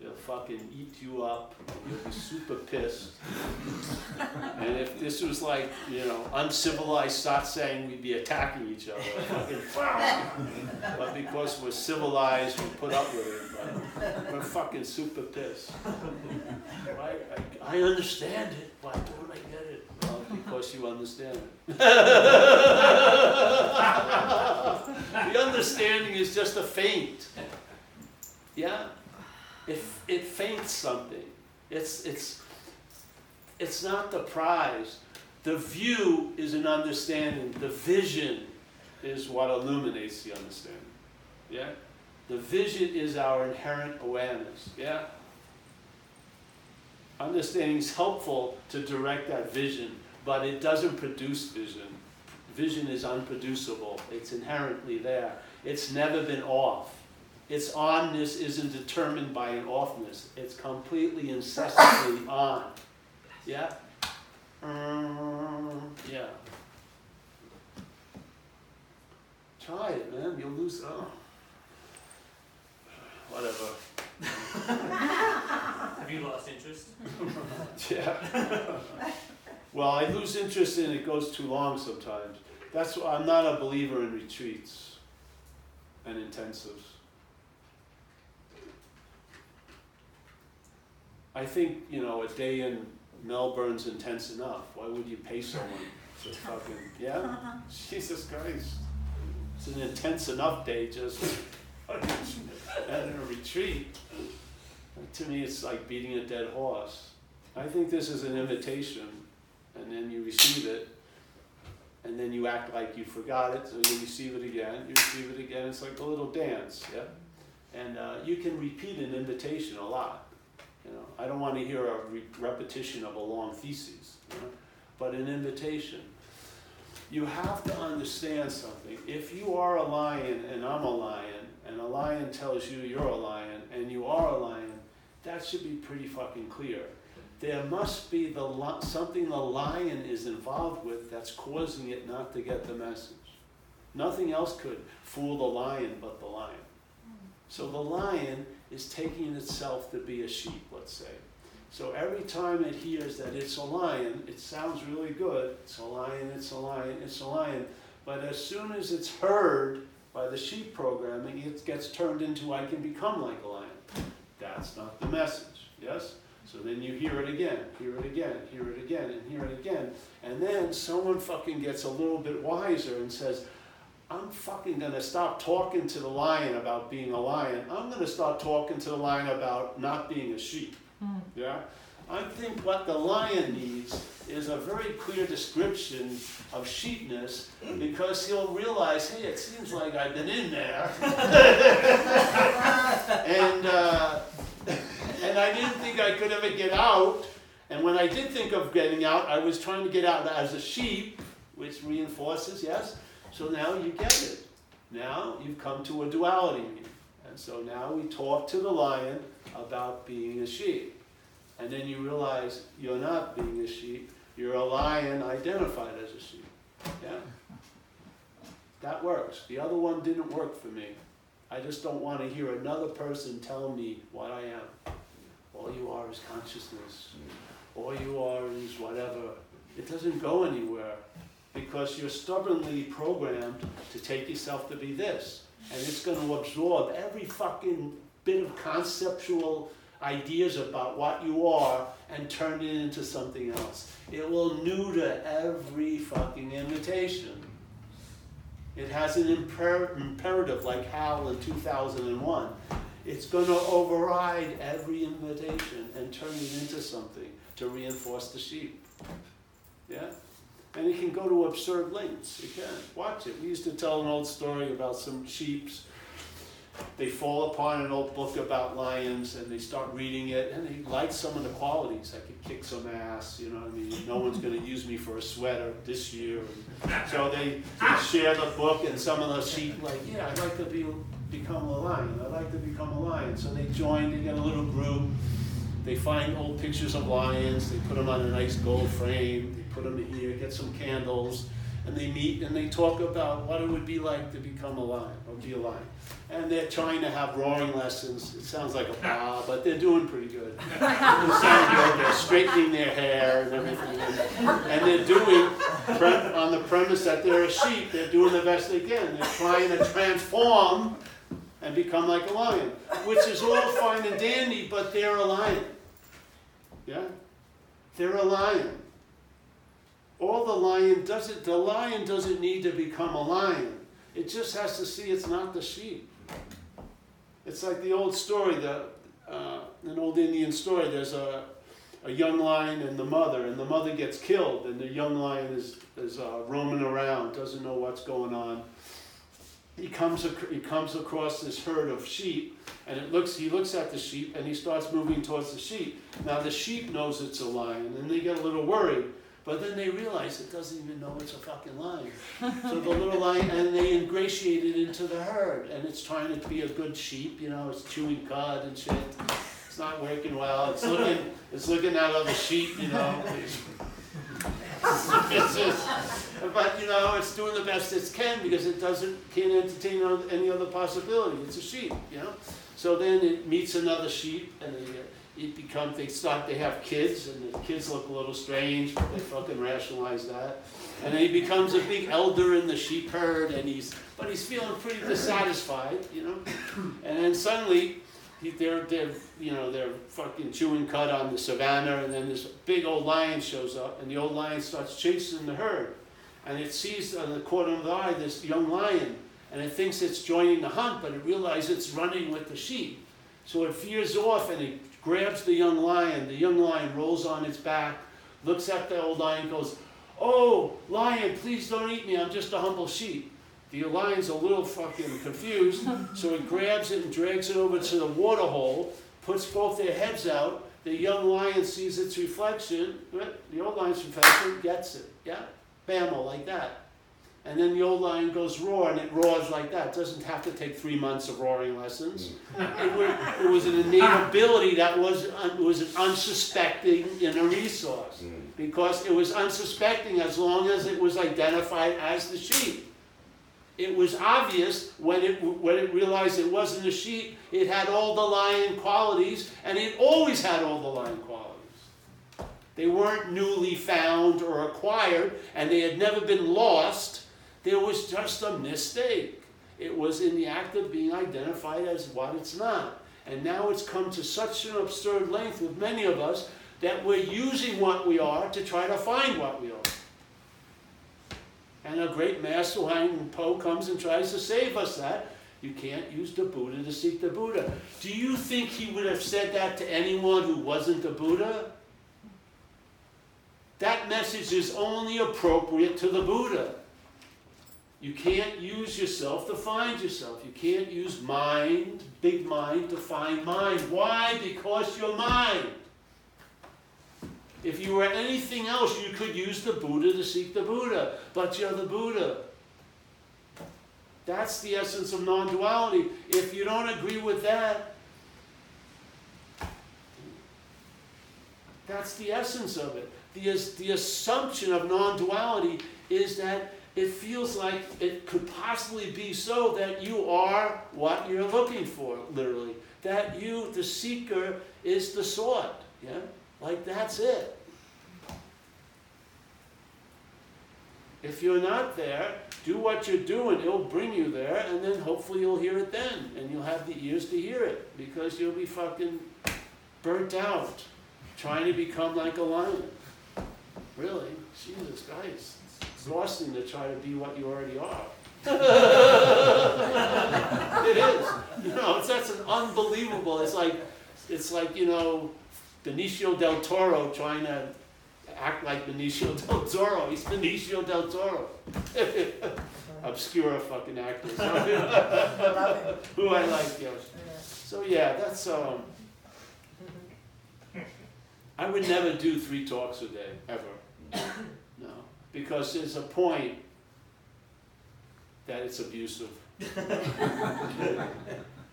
They'll fucking eat you up. You'll be super pissed. and if this was like, you know, uncivilized start saying we'd be attacking each other. Fucking, but because we're civilized, we put up with it. But we're fucking super pissed. Right? I, I understand it. Why don't I get it? Well, because you understand it. [LAUGHS] the understanding is just a feint. Yeah? It, it feints something. It's, it's, it's not the prize. The view is an understanding. The vision is what illuminates the understanding. Yeah? The vision is our inherent awareness. Yeah? Understanding is helpful to direct that vision, but it doesn't produce vision. Vision is unproducible, it's inherently there. It's never been off. Its onness isn't determined by an offness, it's completely incessantly on. [COUGHS] Yeah? Um, yeah. Try it, man. You'll lose. Oh. Whatever. [LAUGHS] Have you lost interest? [LAUGHS] Yeah. [LAUGHS] well, I lose interest in it goes too long sometimes. That's why I'm not a believer in retreats and intensives. I think, you know, a day in Melbourne's intense enough. Why would you pay someone to [LAUGHS] fucking, yeah? [LAUGHS] Jesus Christ. It's an intense enough day just [LAUGHS] in a retreat. To me, it's like beating a dead horse. I think this is an invitation, and then you receive it, and then you act like you forgot it, so you receive it again, you receive it again. It's like a little dance, yeah? And uh, you can repeat an invitation a lot. You know, I don't want to hear a re- repetition of a long thesis, you know? but an invitation. You have to understand something. If you are a lion and I'm a lion, and a lion tells you you're a lion and you are a lion, that should be pretty fucking clear. There must be the li- something the lion is involved with that's causing it not to get the message. Nothing else could fool the lion but the lion. Hmm. So the lion is taking itself to be a sheep, let's say. So every time it hears that it's a lion, it sounds really good. It's a lion, it's a lion, it's a lion. But as soon as it's heard by the sheep programming, it gets turned into I can become like a lion. That's not the message, yes? So then you hear it again, hear it again, hear it again, and hear it again. And then someone fucking gets a little bit wiser and says, I'm fucking gonna stop talking to the lion about being a lion. I'm gonna start talking to the lion about not being a sheep. Yeah? I think what the lion needs is a very clear description of sheepness because he'll realize, hey, it seems like I've been in there. [LAUGHS] and, uh, and I didn't think I could ever get out. And when I did think of getting out, I was trying to get out as a sheep, which reinforces, yes? So now you get it. Now you've come to a duality. And so now we talk to the lion about being a sheep. And then you realize you're not being a sheep, you're a lion identified as a sheep. Yeah? That works. The other one didn't work for me. I just don't want to hear another person tell me what I am. All you are is consciousness. All you are is whatever. It doesn't go anywhere because you're stubbornly programmed to take yourself to be this. And it's going to absorb every fucking bit of conceptual ideas about what you are and turn it into something else. It will neuter every fucking invitation. It has an imper- imperative like Hal in 2001. It's going to override every invitation and turn it into something to reinforce the sheep. Yeah? And it can go to absurd lengths. It can. Watch it. We used to tell an old story about some sheeps they fall upon an old book about lions and they start reading it and they like some of the qualities. I could kick some ass, you know I mean? No one's going to use me for a sweater this year. And so they, they share the book and some of the sheep like, yeah, I'd like to be, become a lion. I'd like to become a lion. So they join, they get a little group. They find old pictures of lions. They put them on a nice gold frame. Put them here, get some candles. And they meet and they talk about what it would be like to become a lion or be a lion and they're trying to have roaring lessons. It sounds like a bah, but they're doing pretty good. [LAUGHS] They're good. They're straightening their hair and everything, and they're doing on the premise that they're a sheep. They're doing the best they can. They're trying to transform and become like a lion, which is all fine and dandy, but they're a lion. Yeah, they're a lion. All the lion does it. The lion doesn't need to become a lion. It just has to see it's not the sheep. It's like the old story, the, uh, an old Indian story. There's a, a young lion and the mother, and the mother gets killed, and the young lion is, is uh, roaming around, doesn't know what's going on. He comes, ac- he comes across this herd of sheep, And it looks, he looks at the sheep and he starts moving towards the sheep. Now the sheep knows it's a lion and they get a little worried. But then they realize it doesn't even know it's a fucking lion. So the little lion, and they ingratiate it into the herd. And it's trying to be a good sheep, you know, it's chewing cud and shit. It's not working well. It's looking, it's looking at other sheep, you know. Just, [LAUGHS] but you know, it's doing the best it can because it doesn't, can't entertain any other possibility. It's a sheep, you know? So then it meets another sheep and they, uh, it becomes, they start, they have kids and the kids look a little strange, but they fucking rationalize that. And then he becomes a big elder in the sheep herd and he's, but he's feeling pretty dissatisfied, you know? And then suddenly, he, they're, they're, you know, they're fucking chewing cud on the savannah, and then this big old lion shows up, and the old lion starts chasing the herd. And it sees on the corner of the eye this young lion, and it thinks it's joining the hunt, but it realizes it's running with the sheep. So it veers off and it grabs the young lion. The young lion rolls on its back, looks at the old lion, goes, Oh, lion, please don't eat me, I'm just a humble sheep. The lion's a little fucking confused, so he grabs it and drags it over to the water hole, puts both their heads out. The young lion sees its reflection, the old lion's reflection gets it, yeah? Bammo, like that. And then the old lion goes roar, and it roars like that. It Doesn't have to take three months of roaring lessons. Mm. It was, it was an innate ability that was, un- was an unsuspecting inner resource. Mm. Because it was unsuspecting as long as it was identified as the sheep. It was obvious when it, when it realized it wasn't a sheep, it had all the lion qualities, and it always had all the lion qualities. They weren't newly found or acquired, and they had never been lost. There was just a mistake. It was in the act of being identified as what it's not. And now it's come to such an absurd length with many of us that we're using what we are to try to find what we are. And a great master, Huang Po, comes and tries to save us that. You can't use the Buddha to seek the Buddha. Do you think he would have said that to anyone who wasn't the Buddha? That message is only appropriate to the Buddha. You can't use yourself to find yourself. You can't use mind, big mind, to find mind. Why? Because you're mind. If you were anything else, you could use the Buddha to seek the Buddha, but you're the Buddha. That's the essence of non duality. If you don't agree with that, that's the essence of it. The, the assumption of non duality is that it feels like it could possibly be so that you are what you're looking for, literally. That you, the seeker, is the sought. Yeah? Like that's it. If you're not there, do what you're doing, it'll bring you there, and then hopefully you'll hear it then, and you'll have the ears to hear it, because you'll be fucking burnt out trying to become like a lion. Really? Jesus Christ. Exhausting to try to be what you already are. [LAUGHS] it is. You know, it's, that's an unbelievable. It's like, it's like you know, Benicio del Toro trying to act like Benicio [LAUGHS] del Toro. He's Benicio del Toro. [LAUGHS] Obscure fucking actor. Who I like, yes. So yeah, that's um. I would never do three talks a day ever. Because there's a point that it's abusive. [LAUGHS]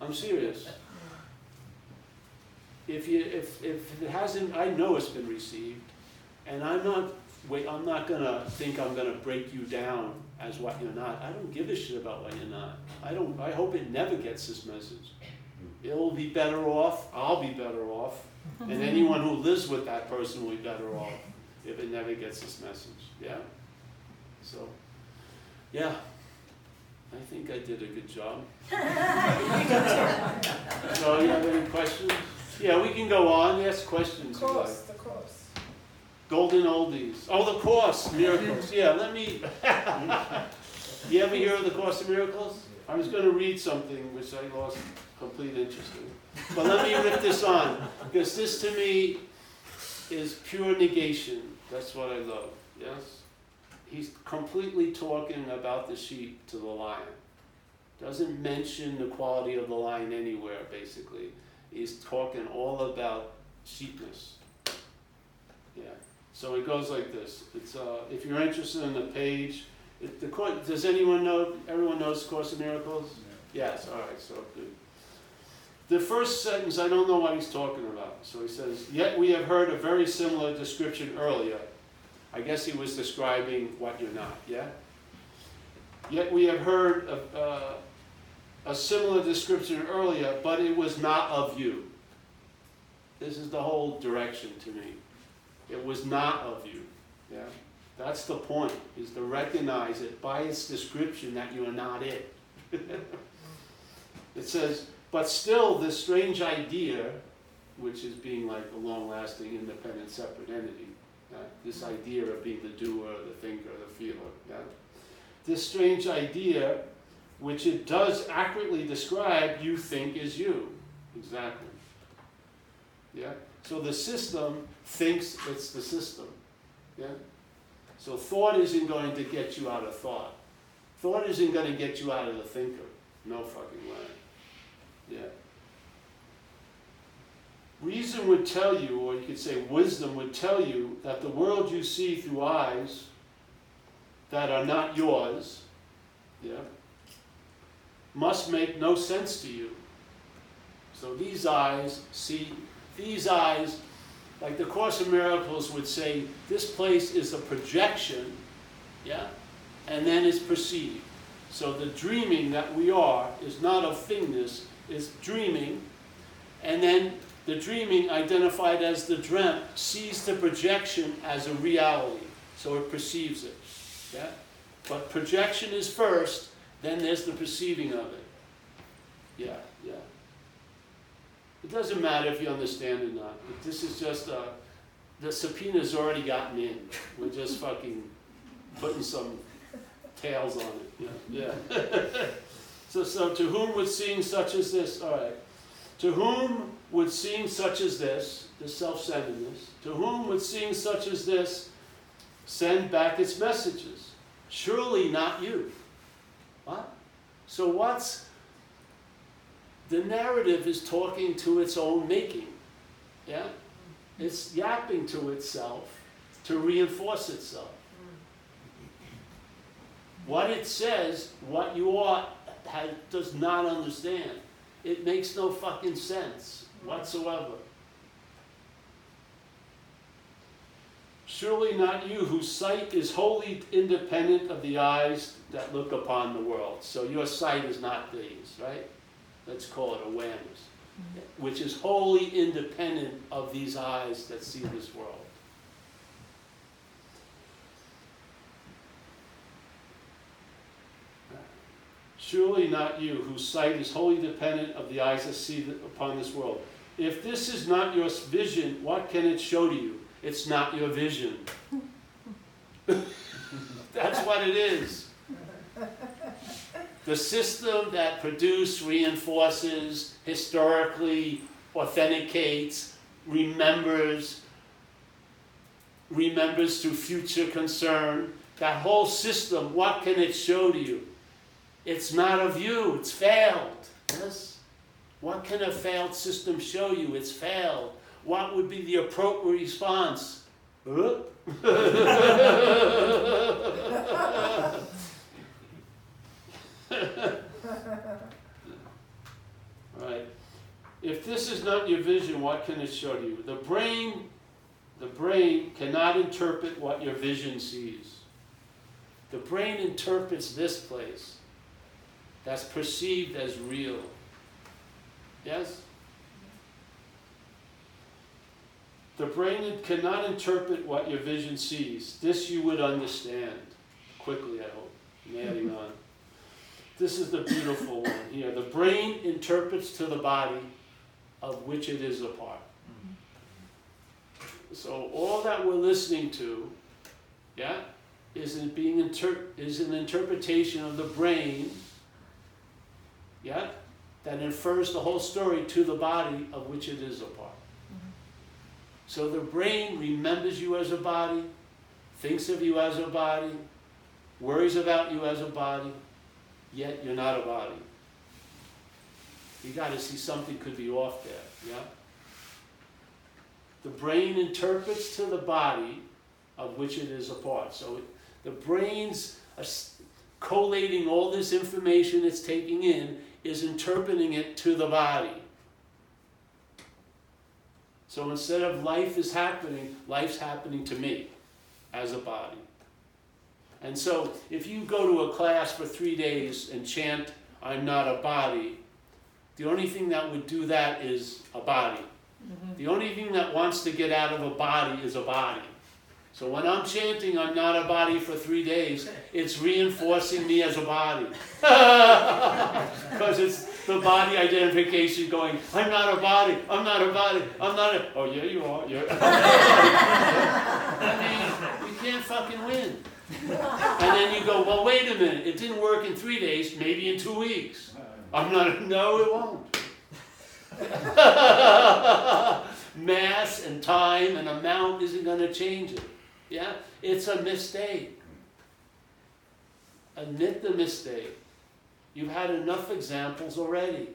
I'm serious. If you if if it hasn't, I know it's been received, and I'm not wait. I'm not gonna think I'm gonna break you down as what you're not. I don't give a shit about what you're not. I don't. I hope it never gets this message. It'll be better off. I'll be better off, and anyone who lives with that person will be better off if it never gets this message. Yeah. So, yeah. I think I did a good job. [LAUGHS] So, you have any questions? Yeah, we can go on, ask questions. if. Course, the course. Golden oldies. Oh, the Course Miracles. Yeah, let me. you ever hear of the Course of Miracles? I was going to read something which I lost complete interest in. But let me rip this on, because this to me is pure negation. That's what I love. Yes? He's completely talking about the sheep to the lion. Doesn't mention the quality of the lion anywhere, basically. He's talking all about sheepness. Yeah. So it goes like this. It's uh, if you're interested in the page, it, the does anyone know? Everyone knows Course in Miracles. Yes. All right. So good. The first sentence, I don't know what he's talking about. So he says, "Yet we have heard a very similar description earlier." I guess he was describing what you're not. Yeah. Yet we have heard of, uh, a similar description earlier, but it was not of you. This is the whole direction to me. It was not of you. Yeah? That's the point, is to recognize it by its description that you are not it. [LAUGHS] it says, but still this strange idea, which is being like a long-lasting, independent, separate entity, yeah? this idea of being the doer, the thinker, the feeler, yeah? this strange idea, which it does accurately describe, you think is you. Exactly. Yeah? So the system thinks it's the system. Yeah? So thought isn't going to get you out of thought. Thought isn't going to get you out of the thinker. No fucking way. Yeah. Reason would tell you, or you could say wisdom would tell you, that the world you see through eyes that are not yours, yeah, must make no sense to you. So these eyes see, these eyes, like the Course in Miracles would say, this place is a projection, yeah, and then is perceived. So the dreaming that we are is not of thingness, is dreaming, and then the dreaming identified as the dreamt sees the projection as a reality, so it perceives it. Yeah? But projection is first, then there's the perceiving of it. Yeah, yeah. It doesn't matter if you understand or not. This is just, uh, the subpoena's already gotten in. We're just fucking putting some tails on it. Yeah. yeah. [LAUGHS] so, so to whom would seeing such as this, all right. To whom would seeing such as this, the self-centeredness, to whom would seeing such as this send back its messages? Surely not you. What? So what's the narrative is talking to its own making. Yeah? It's yapping to itself to reinforce itself. Mm. What it says, what you are, has, does not understand. It makes no fucking sense whatsoever. Surely not you, whose sight is wholly independent of the eyes that look upon the world. So your sight is not these, right? Let's call it awareness, mm-hmm. which is wholly independent of these eyes that see this world. Surely not you, whose sight is wholly dependent of the eyes that see upon this world. If this is not your vision, what can it show to you? It's not your vision. [LAUGHS] That's what it is. The system that produces, reinforces, historically authenticates, remembers, remembers through future concern, that whole system, what can it show to you? It's not of you, it's failed. Yes? What can a failed system show you? It's failed. What would be the appropriate response? Huh? [LAUGHS] right. If this is not your vision, what can it show you? The brain, the brain cannot interpret what your vision sees. The brain interprets this place that's perceived as real. Yes? The brain cannot interpret what your vision sees. This you would understand quickly, I hope. Adding on. This is the beautiful one here. The brain interprets to the body of which it is a part. So all that we're listening to, yeah, is in being inter- is an interpretation of the brain, yeah, that infers the whole story to the body of which it is a part. Mm-hmm. So the brain remembers you as a body, thinks of you as a body, worries about you as a body, yet you're not a body. You gotta see something could be off there, yeah? The brain interprets to the body of which it is a part. So it, the brain's uh, as- collating all this information it's taking in is interpreting it to the body. So instead of life is happening, life's happening to me as a body. And so if you go to a class for three days and chant, I'm not a body, the only thing that would do that is a body. Mm-hmm. The only thing that wants to get out of a body is a body. So when I'm chanting, I'm not a body for three days, it's reinforcing me as a body. [LAUGHS] Because it's the body identification going, I'm not a body, I'm not a body, I'm not a. Oh, yeah, you are. You're. I mean, you can't fucking win. And then you go, well, wait a minute, it didn't work in three days, maybe in two weeks. I'm not, [LAUGHS] no, it won't. [LAUGHS] Mass and time and amount isn't going to change it. Yeah? It's a mistake. Admit the mistake. You've had enough examples already.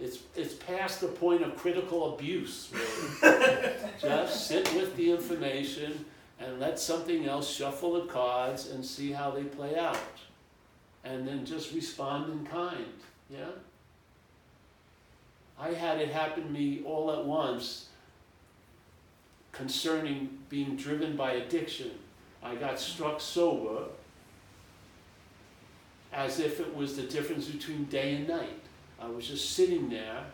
It's, it's past the point of critical abuse, really. [LAUGHS] Just sit with the information and let something else shuffle the cards and see how they play out. And then just respond in kind. Yeah? I had it happen to me all at once concerning being driven by addiction. I got struck sober as if it was the difference between day and night. I was just sitting there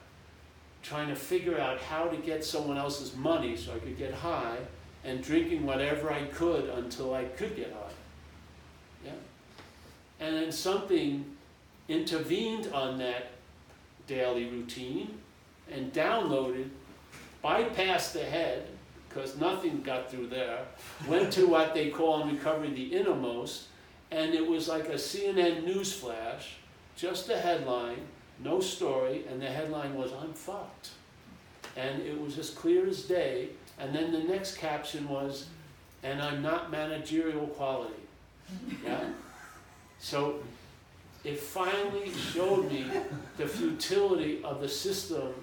trying to figure out how to get someone else's money so I could get high and drinking whatever I could until I could get high. Yeah? And then something intervened on that daily routine and downloaded, bypassed the head, because nothing got through there, went to [LAUGHS] what they call in recovery the innermost, and it was like a CNN news flash, just a headline, no story, and the headline was, I'm fucked. And it was as clear as day, and then the next caption was, and I'm not managerial quality. Yeah? So it finally showed me the futility of the system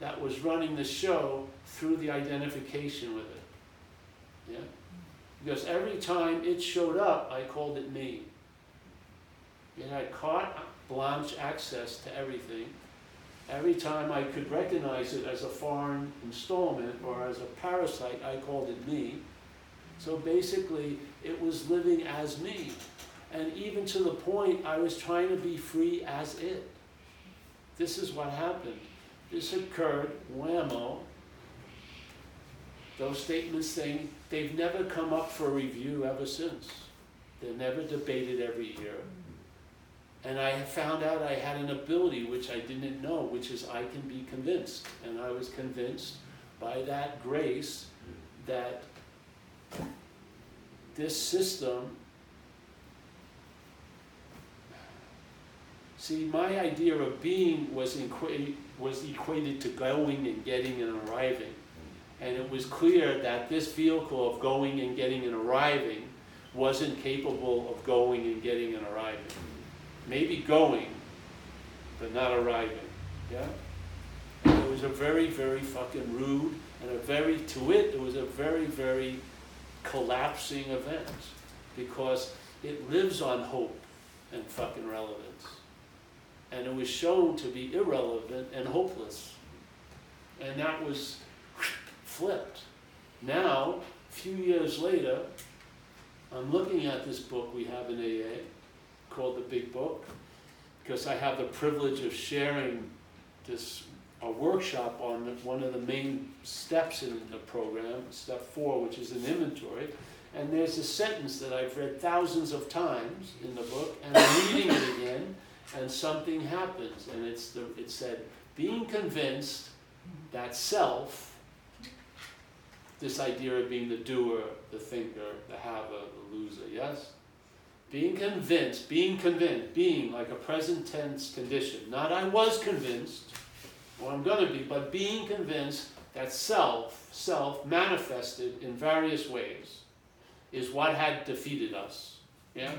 that was running the show through the identification with it. Yeah? Because every time it showed up, I called it me. It had carte blanche access to everything. Every time I could recognize it as a foreign installment or as a parasite, I called it me. So basically, it was living as me. And even to the point I was trying to be free as it. This is what happened. This occurred, whammo. Those statements saying they've never come up for review ever since. They're never debated every year. And I have found out I had an ability which I didn't know, which is I can be convinced. And I was convinced by that grace that this system See, my idea of being was, equa- was equated to going and getting and arriving. And it was clear that this vehicle of going and getting and arriving wasn't capable of going and getting and arriving. Maybe going, but not arriving. Yeah? And it was a very, very fucking rude and a very, to it, it was a very, very collapsing event because it lives on hope and fucking relevance and it was shown to be irrelevant and hopeless. And that was flipped. Now, a few years later, I'm looking at this book we have in AA called The Big Book because I have the privilege of sharing this a workshop on one of the main steps in the program, step four, which is an inventory. And there's a sentence that I've read thousands of times in the book, and I'm reading it again and something happens. And it's the, it said, being convinced that self, this idea of being the doer, the thinker, the haver, the loser, yes? Being convinced, being convinced, being like a present tense condition. Not I was convinced, or I'm going to be, but being convinced that self, self manifested in various ways, is what had defeated us. Yeah?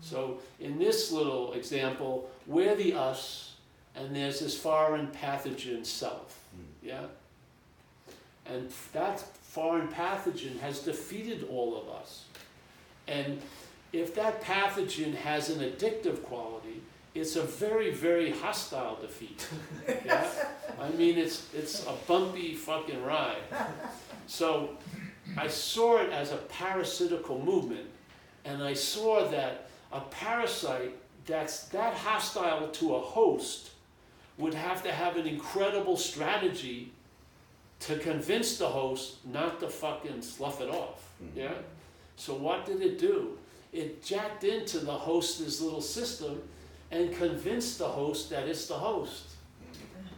So in this little example, we're the us, and there's this foreign pathogen self. Hmm. Yeah? And that foreign pathogen has defeated all of us. And if that pathogen has an addictive quality, it's a very, very hostile defeat. [LAUGHS] Yeah? I mean, it's, it's a bumpy fucking ride. So I saw it as a parasitical movement, and I saw that a parasite that's that hostile to a host would have to have an incredible strategy to convince the host not to fucking slough it off. Mm-hmm. Yeah? So what did it do? It jacked into the host's little system and convinced the host that it's the host.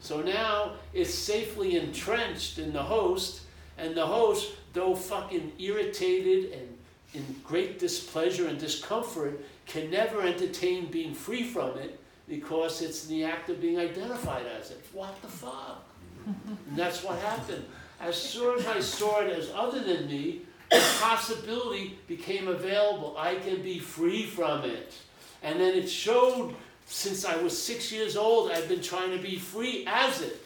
So now it's safely entrenched in the host, and the host, though fucking irritated and in great displeasure and discomfort, can never entertain being free from it because it's in the act of being identified as it. What the fuck? And that's what happened. As soon as I saw it as other than me, the possibility became available. I can be free from it. And then it showed since I was six years old, I've been trying to be free as it.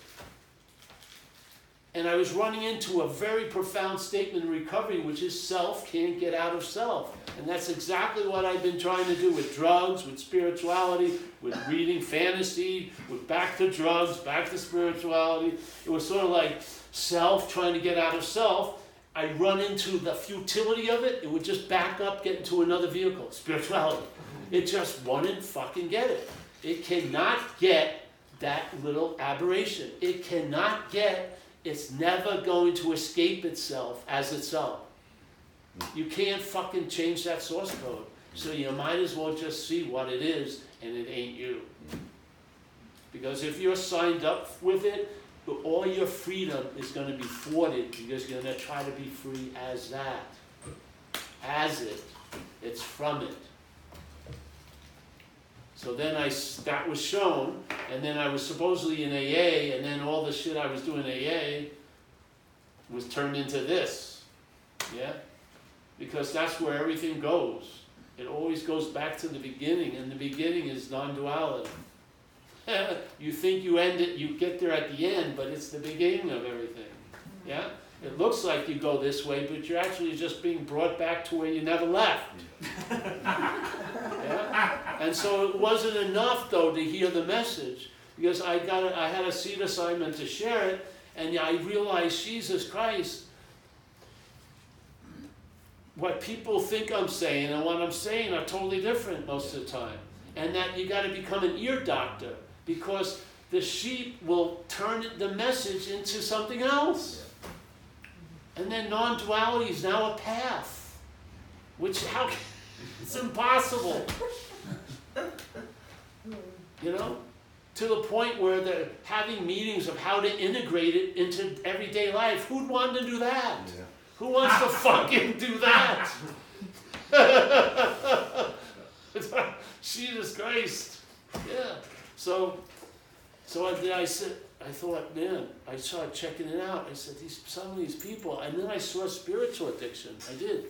And I was running into a very profound statement in recovery, which is self can't get out of self. And that's exactly what I've been trying to do with drugs, with spirituality, with reading fantasy, with back to drugs, back to spirituality. It was sort of like self trying to get out of self. I run into the futility of it, it would just back up, get into another vehicle, spirituality. It just wouldn't fucking get it. It cannot get that little aberration. It cannot get, it's never going to escape itself as itself. You can't fucking change that source code. So you might as well just see what it is and it ain't you. Because if you're signed up with it, all your freedom is going to be thwarted because you're going to try to be free as that. As it. It's from it. So then I, that was shown, and then I was supposedly in AA, and then all the shit I was doing AA was turned into this. Yeah? Because that's where everything goes. It always goes back to the beginning, and the beginning is non duality. [LAUGHS] you think you end it, you get there at the end, but it's the beginning of everything. Yeah? It looks like you go this way, but you're actually just being brought back to where you never left. yeah? And so it wasn't enough, though, to hear the message, because I got a, I had a seat assignment to share it, and I realized Jesus Christ. What people think I'm saying and what I'm saying are totally different most of the time. And that you got to become an ear doctor because the sheep will turn the message into something else. And then non duality is now a path, which, how, [LAUGHS] it's impossible. You know? To the point where they're having meetings of how to integrate it into everyday life. Who'd want to do that? Yeah. Who wants to [LAUGHS] fucking do that? [LAUGHS] Jesus Christ. Yeah. So, so did I said, I thought, man, I started checking it out. I said, these some of these people, and then I saw spiritual addiction. I did,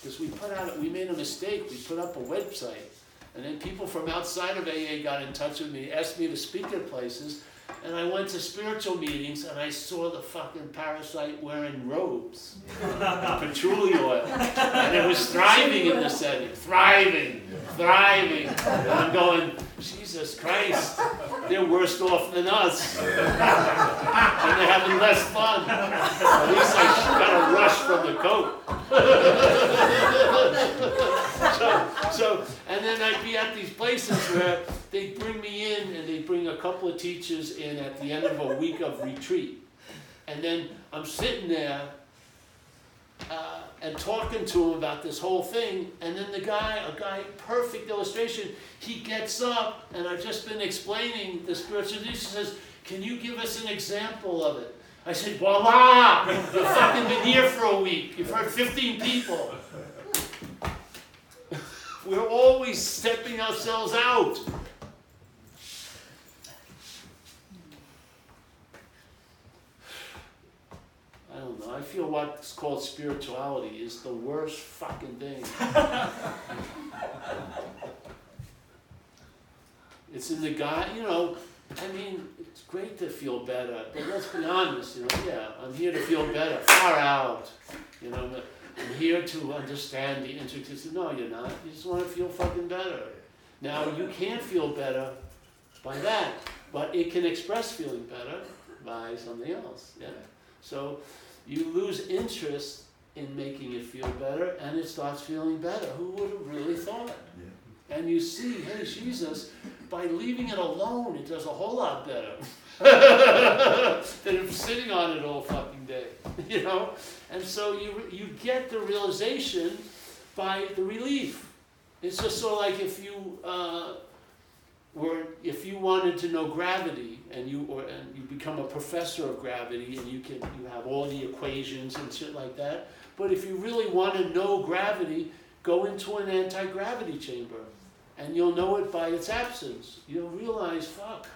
because we put out, we made a mistake. We put up a website, and then people from outside of AA got in touch with me, asked me to speak at places, and I went to spiritual meetings, and I saw the fucking parasite wearing robes, [LAUGHS] patchouli oil, and it was thriving in the setting, thriving, thriving. And I'm going, Jesus Christ, they're worse off than us. and they're having less fun. At least I got a rush from the coat. so, so, and then I'd be at these places where they'd bring me in and they'd bring a couple of teachers in at the end of a week of retreat. And then I'm sitting there uh, and talking to him about this whole thing. And then the guy, a guy, perfect illustration, he gets up, and I've just been explaining the spiritual He says, Can you give us an example of it? I said, Voila! You've fucking been here for a week. You've heard 15 people. [LAUGHS] We're always stepping ourselves out. I feel what's called spirituality is the worst fucking thing. It's in the guy, you know, I mean, it's great to feel better, but let's be honest, you know, yeah, I'm here to feel better, far out. You know, I'm here to understand the intricacies. No, you're not. You just want to feel fucking better. Now, you can't feel better by that, but it can express feeling better by something else. Yeah. So you lose interest in making it feel better, and it starts feeling better. Who would have really thought? And you see, hey, Jesus, by leaving it alone, it does a whole lot better [LAUGHS] than sitting on it all fucking day, [LAUGHS] you know. And so you you get the realization by the relief. It's just sort of like if you uh, were if you wanted to know gravity and you or and you become a professor of gravity and you can you have all the equations and shit like that. But if you really want to know gravity, go into an anti-gravity chamber and you'll know it by its absence. You'll realize, fuck,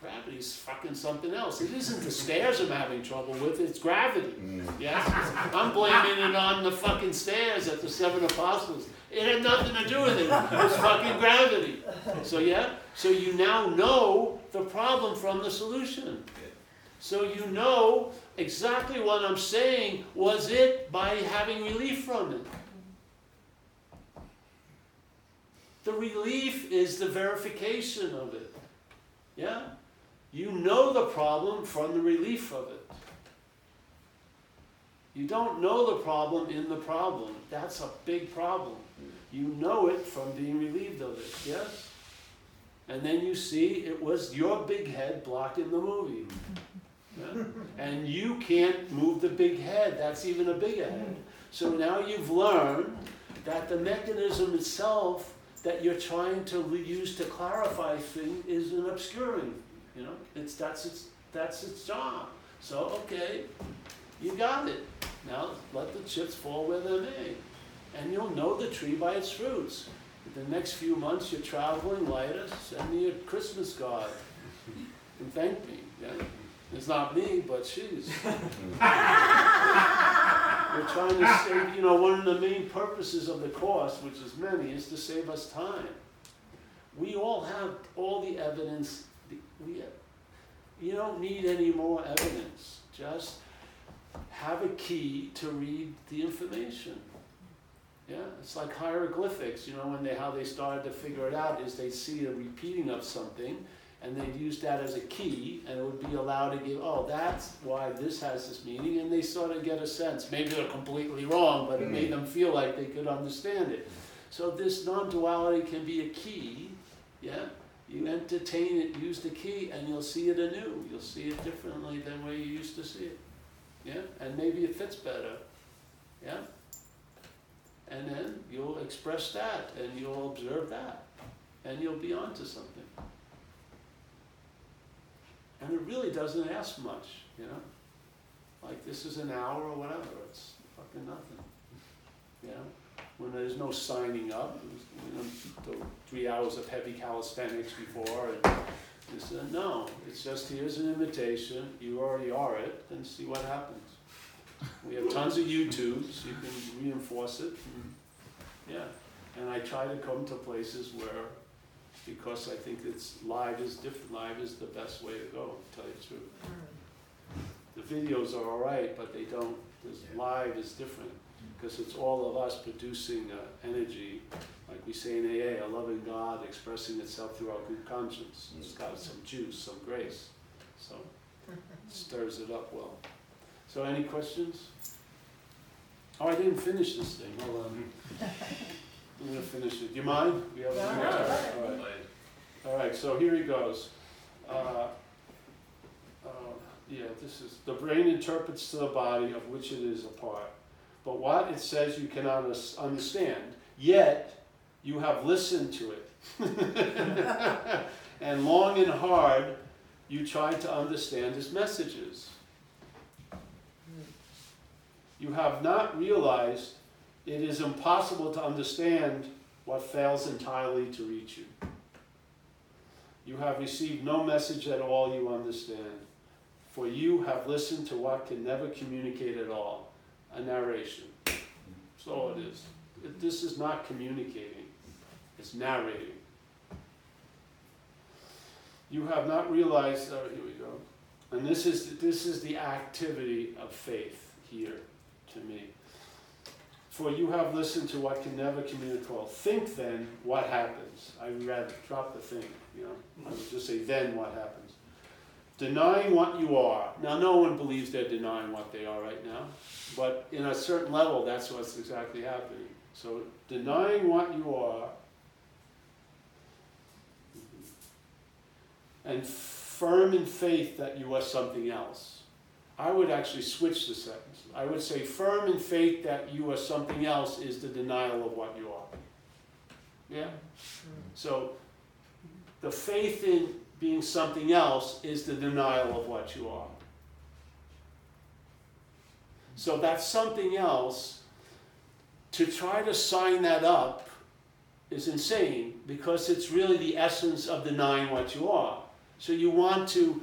gravity's fucking something else. It isn't the stairs I'm having trouble with, it's gravity. Mm. Yes? I'm blaming it on the fucking stairs at the seven apostles. It had nothing to do with it. It's fucking gravity. So yeah? So you now know the problem from the solution. So you know exactly what I'm saying was it by having relief from it. The relief is the verification of it. Yeah? You know the problem from the relief of it. You don't know the problem in the problem. That's a big problem. You know it from being relieved of it, yes? And then you see it was your big head blocking the movie. Yeah? And you can't move the big head. That's even a bigger head. So now you've learned that the mechanism itself that you're trying to use to clarify things is an obscuring. You know, it's that's its that's its job. So okay, you got it. Now let the chips fall where they may, and you'll know the tree by its fruits. The next few months you're traveling lighter, send me a Christmas card and thank me. Yeah? It's not me, but she's. [LAUGHS] We're trying to save, you know, one of the main purposes of the course, which is many, is to save us time. We all have all the evidence. We, you don't need any more evidence. Just have a key to read the information. Yeah, it's like hieroglyphics. You know, when they how they started to figure it out is they see a repeating of something, and they'd use that as a key, and it would be allowed to give, oh, that's why this has this meaning, and they sort of get a sense. Maybe they're completely wrong, but it made them feel like they could understand it. So this non-duality can be a key, yeah? You entertain it, use the key, and you'll see it anew. You'll see it differently than where you used to see it. Yeah? And maybe it fits better. Yeah? And then you'll express that, and you'll observe that, and you'll be onto something. And it really doesn't ask much, you know? Like this is an hour or whatever, it's fucking nothing. Know? When there's no signing up, you know, three hours of heavy calisthenics before, and this, uh, no, it's just here's an invitation, you already are it, and see what happens. We have tons of YouTubes, you can reinforce it, and, yeah. And I try to come to places where because I think it's live is different. Live is the best way to go. To tell you the truth. The videos are all right, but they don't. This live is different because it's all of us producing uh, energy, like we say in AA, a loving God expressing itself through our good conscience. It's got some juice, some grace, so [LAUGHS] it stirs it up well. So, any questions? Oh, I didn't finish this thing. Hold [LAUGHS] on. I'm gonna finish it. Do you mind? We have some more. All right. All right, so here he goes. Uh, uh, yeah, this is, the brain interprets to the body of which it is a part. But what it says you cannot understand, yet you have listened to it. [LAUGHS] and long and hard you try to understand his messages. You have not realized it is impossible to understand what fails entirely to reach you. You have received no message at all you understand, for you have listened to what can never communicate at all a narration. That's all it is. This is not communicating, it's narrating. You have not realized, oh, here we go. And this is, this is the activity of faith here to me. For you have listened to what can never communicate. Think then what happens. I rather drop the thing, you know. I would just say, then what happens. Denying what you are. Now, no one believes they're denying what they are right now, but in a certain level, that's what's exactly happening. So, denying what you are and firm in faith that you are something else. I would actually switch the sentence. I would say, firm in faith that you are something else is the denial of what you are. Yeah? Mm. So, the faith in being something else is the denial of what you are. So, that something else, to try to sign that up is insane because it's really the essence of denying what you are. So you want to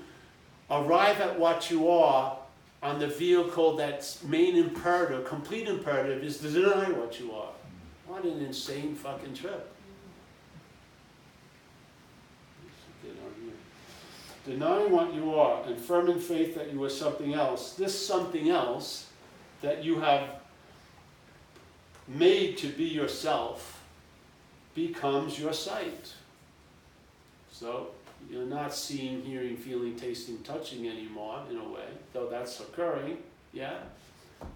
arrive at what you are on the vehicle that's main imperative, complete imperative, is to deny what you are. What an insane fucking trip. Denying what you are and firm in faith that you are something else. This something else that you have made to be yourself becomes your sight. So you're not seeing, hearing, feeling, tasting, touching anymore, in a way, though that's occurring, yeah?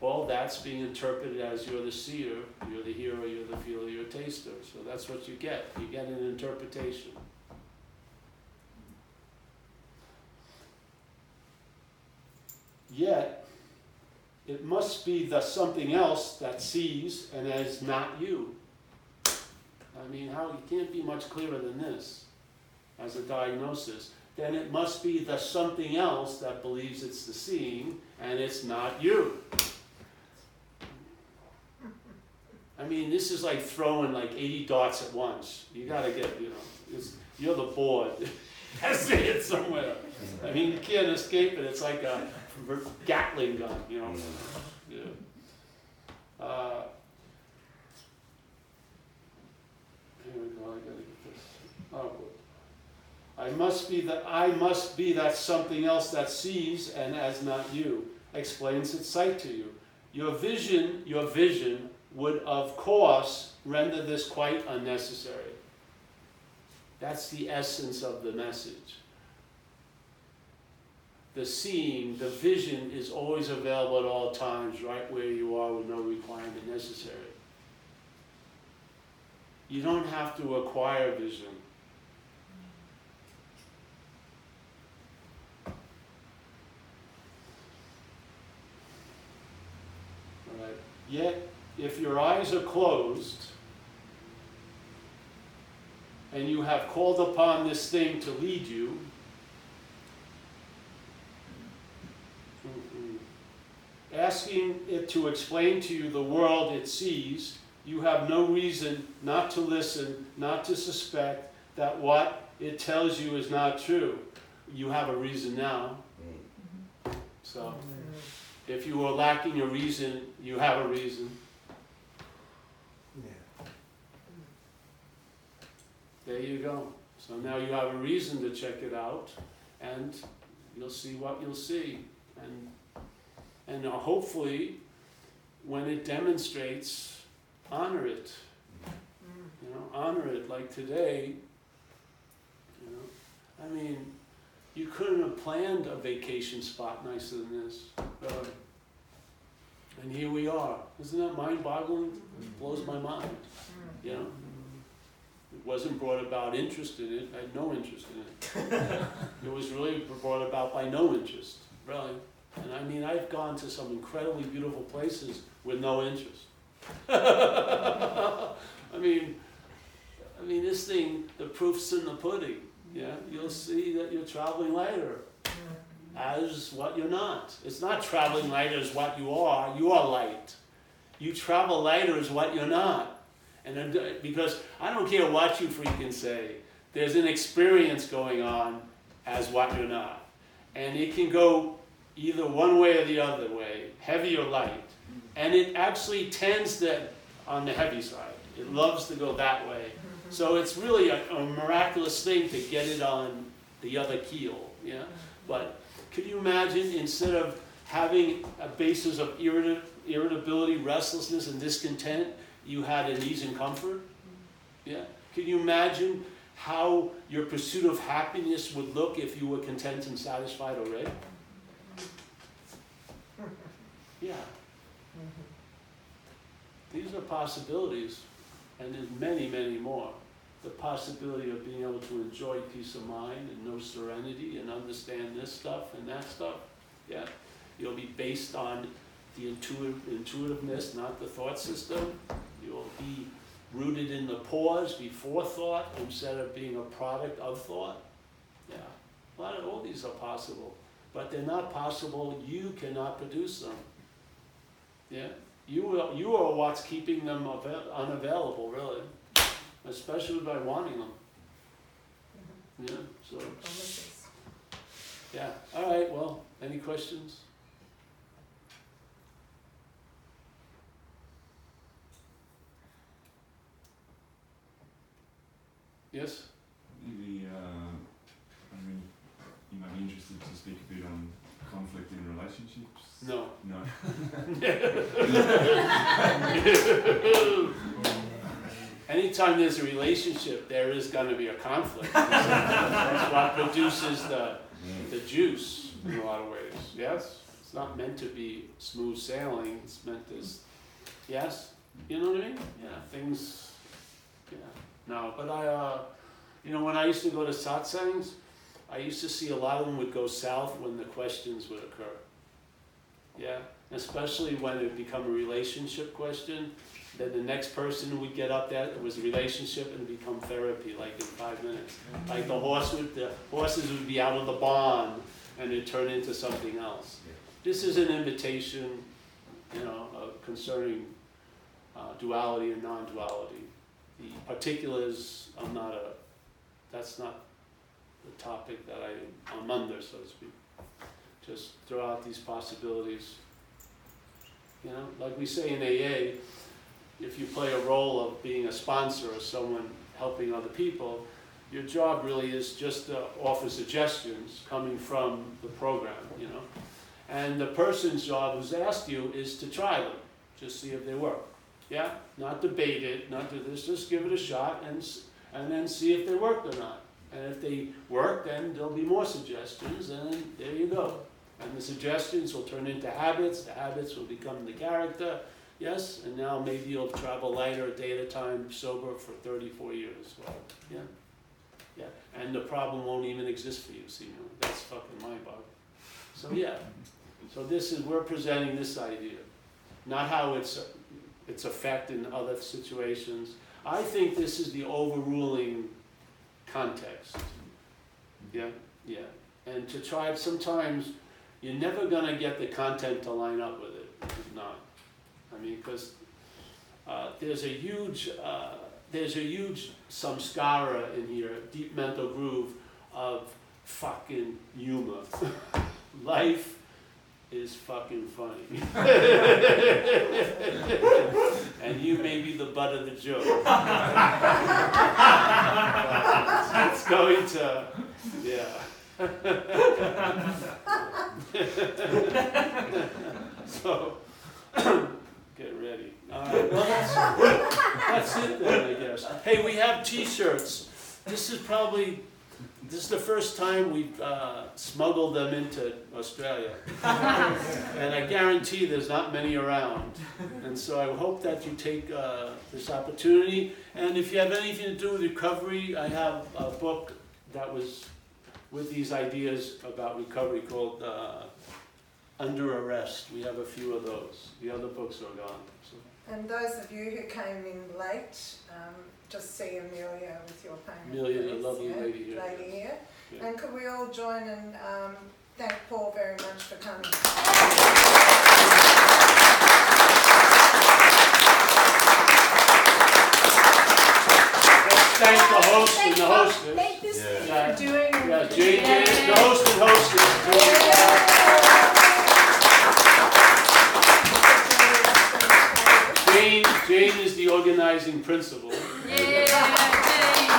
Well, that's being interpreted as you're the seer, you're the hearer, you're the feeler, you're a taster. So that's what you get. You get an interpretation. Yet, it must be the something else that sees and is not you. I mean, how you can't be much clearer than this as a diagnosis, then it must be the something else that believes it's the seeing and it's not you. I mean, this is like throwing like 80 dots at once. You gotta get, you know, you're the board. Has to hit somewhere. I mean, you can't escape it. It's like a Gatling gun, you know. Yeah. Uh, here we go. I gotta get this. Oh, I must be that I must be that something else that sees and as not you, explains its sight to you. Your vision, your vision would of course render this quite unnecessary. That's the essence of the message. The seeing, the vision is always available at all times, right where you are with no requirement necessary. You don't have to acquire vision. Yet, if your eyes are closed, and you have called upon this thing to lead you, asking it to explain to you the world it sees, you have no reason not to listen, not to suspect that what it tells you is not true. You have a reason now. So. If you are lacking a reason, you have a reason. Yeah. There you go. So now you have a reason to check it out, and you'll see what you'll see. And, and hopefully, when it demonstrates, honor it. You know, honor it. Like today, you know, I mean, you couldn't have planned a vacation spot nicer than this. Uh, and here we are. Isn't that mind boggling? It blows my mind. You know? It wasn't brought about interest in it. I had no interest in it. [LAUGHS] it was really brought about by no interest, really. And I mean, I've gone to some incredibly beautiful places with no interest. [LAUGHS] I mean, I mean, this thing, the proof's in the pudding. Yeah, you'll see that you're traveling lighter as what you're not. It's not traveling lighter as what you are. You are light. You travel lighter as what you're not. And uh, because I don't care what you freaking say, there's an experience going on as what you're not. And it can go either one way or the other way, heavy or light. And it actually tends to on the heavy side. It loves to go that way. So it's really a, a miraculous thing to get it on the other keel, yeah? But could you imagine, instead of having a basis of irrita- irritability, restlessness, and discontent, you had an ease and comfort? Yeah? Can you imagine how your pursuit of happiness would look if you were content and satisfied already? Yeah. Mm-hmm. These are possibilities, and there's many, many more. The possibility of being able to enjoy peace of mind and know serenity and understand this stuff and that stuff, yeah. You'll be based on the intuitive, intuitiveness, not the thought system. You'll be rooted in the pause before thought instead of being a product of thought. Yeah, a lot of, all these are possible, but they're not possible, you cannot produce them. Yeah, you are, you are what's keeping them avail- unavailable, really, especially by wanting them. Yeah, so, yeah, all right, well, any questions? Yes? Maybe, uh, I mean, you might be interested to speak a bit on conflict in relationships. No. No. [LAUGHS] Anytime there's a relationship, there is gonna be a conflict. That's what produces the, the juice in a lot of ways, yes? It's not meant to be smooth sailing, it's meant to, yes? You know what I mean? Yeah, things, yeah. No, but I, uh, you know, when I used to go to satsangs, I used to see a lot of them would go south when the questions would occur. Yeah, especially when it become a relationship question, then the next person would get up there, it was a relationship and become therapy, like in five minutes. Like the horse would, the horses would be out of the barn and it'd turn into something else. This is an invitation, you know, of concerning uh, duality and non-duality. The particulars, I'm not a, that's not the topic that I, I'm under, so to speak. Just throw out these possibilities. You know, like we say in AA, if you play a role of being a sponsor or someone helping other people, your job really is just to offer suggestions coming from the program, you know? And the person's job who's asked you is to try them, just see if they work. Yeah, not debate it, not do this, just give it a shot and, and then see if they work or not. And if they work, then there'll be more suggestions, and there you go. And the suggestions will turn into habits, the habits will become the character, yes, and now maybe you'll travel lighter day at a time, sober for thirty-four years, well, yeah. Yeah, and the problem won't even exist for you, see, that's fucking mind-boggling. So, yeah, so this is, we're presenting this idea, not how it's, its effect in other situations. I think this is the overruling context. Yeah, yeah, and to try, sometimes, you're never gonna get the content to line up with it, it's not. I mean, because, uh, there's a huge, uh, there's a huge samskara in here, deep mental groove of fucking humor. [LAUGHS] Life is fucking funny. [LAUGHS] and you may be the butt of the joke. [LAUGHS] it's going to, yeah. [LAUGHS] so, [COUGHS] get ready. All right, well, that's, that's it then, I guess. Hey, we have T-shirts. This is probably this is the first time we've uh, smuggled them into Australia, [LAUGHS] and I guarantee there's not many around. And so I hope that you take uh, this opportunity. And if you have anything to do with recovery, I have a book that was with these ideas about recovery called uh, Under Arrest. We have a few of those. The other books are gone. So. And those of you who came in late, um, just see Amelia with your payment. Amelia, the lovely yeah, lady here. Lady here. Yeah. And could we all join and um, thank Paul very much for coming? Thank the host and the hostess. Thank this Yeah. Yeah. for doing. Yeah, Jane, Jane, the host and hostess. Jane, Jane is the organizing principal. Yeah, Jane.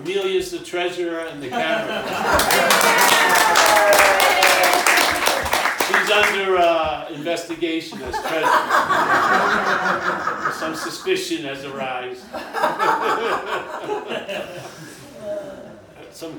Amelia's the treasurer and the [LAUGHS] camera. Under uh, investigation as treasurer. Some suspicion has arisen. [LAUGHS] Some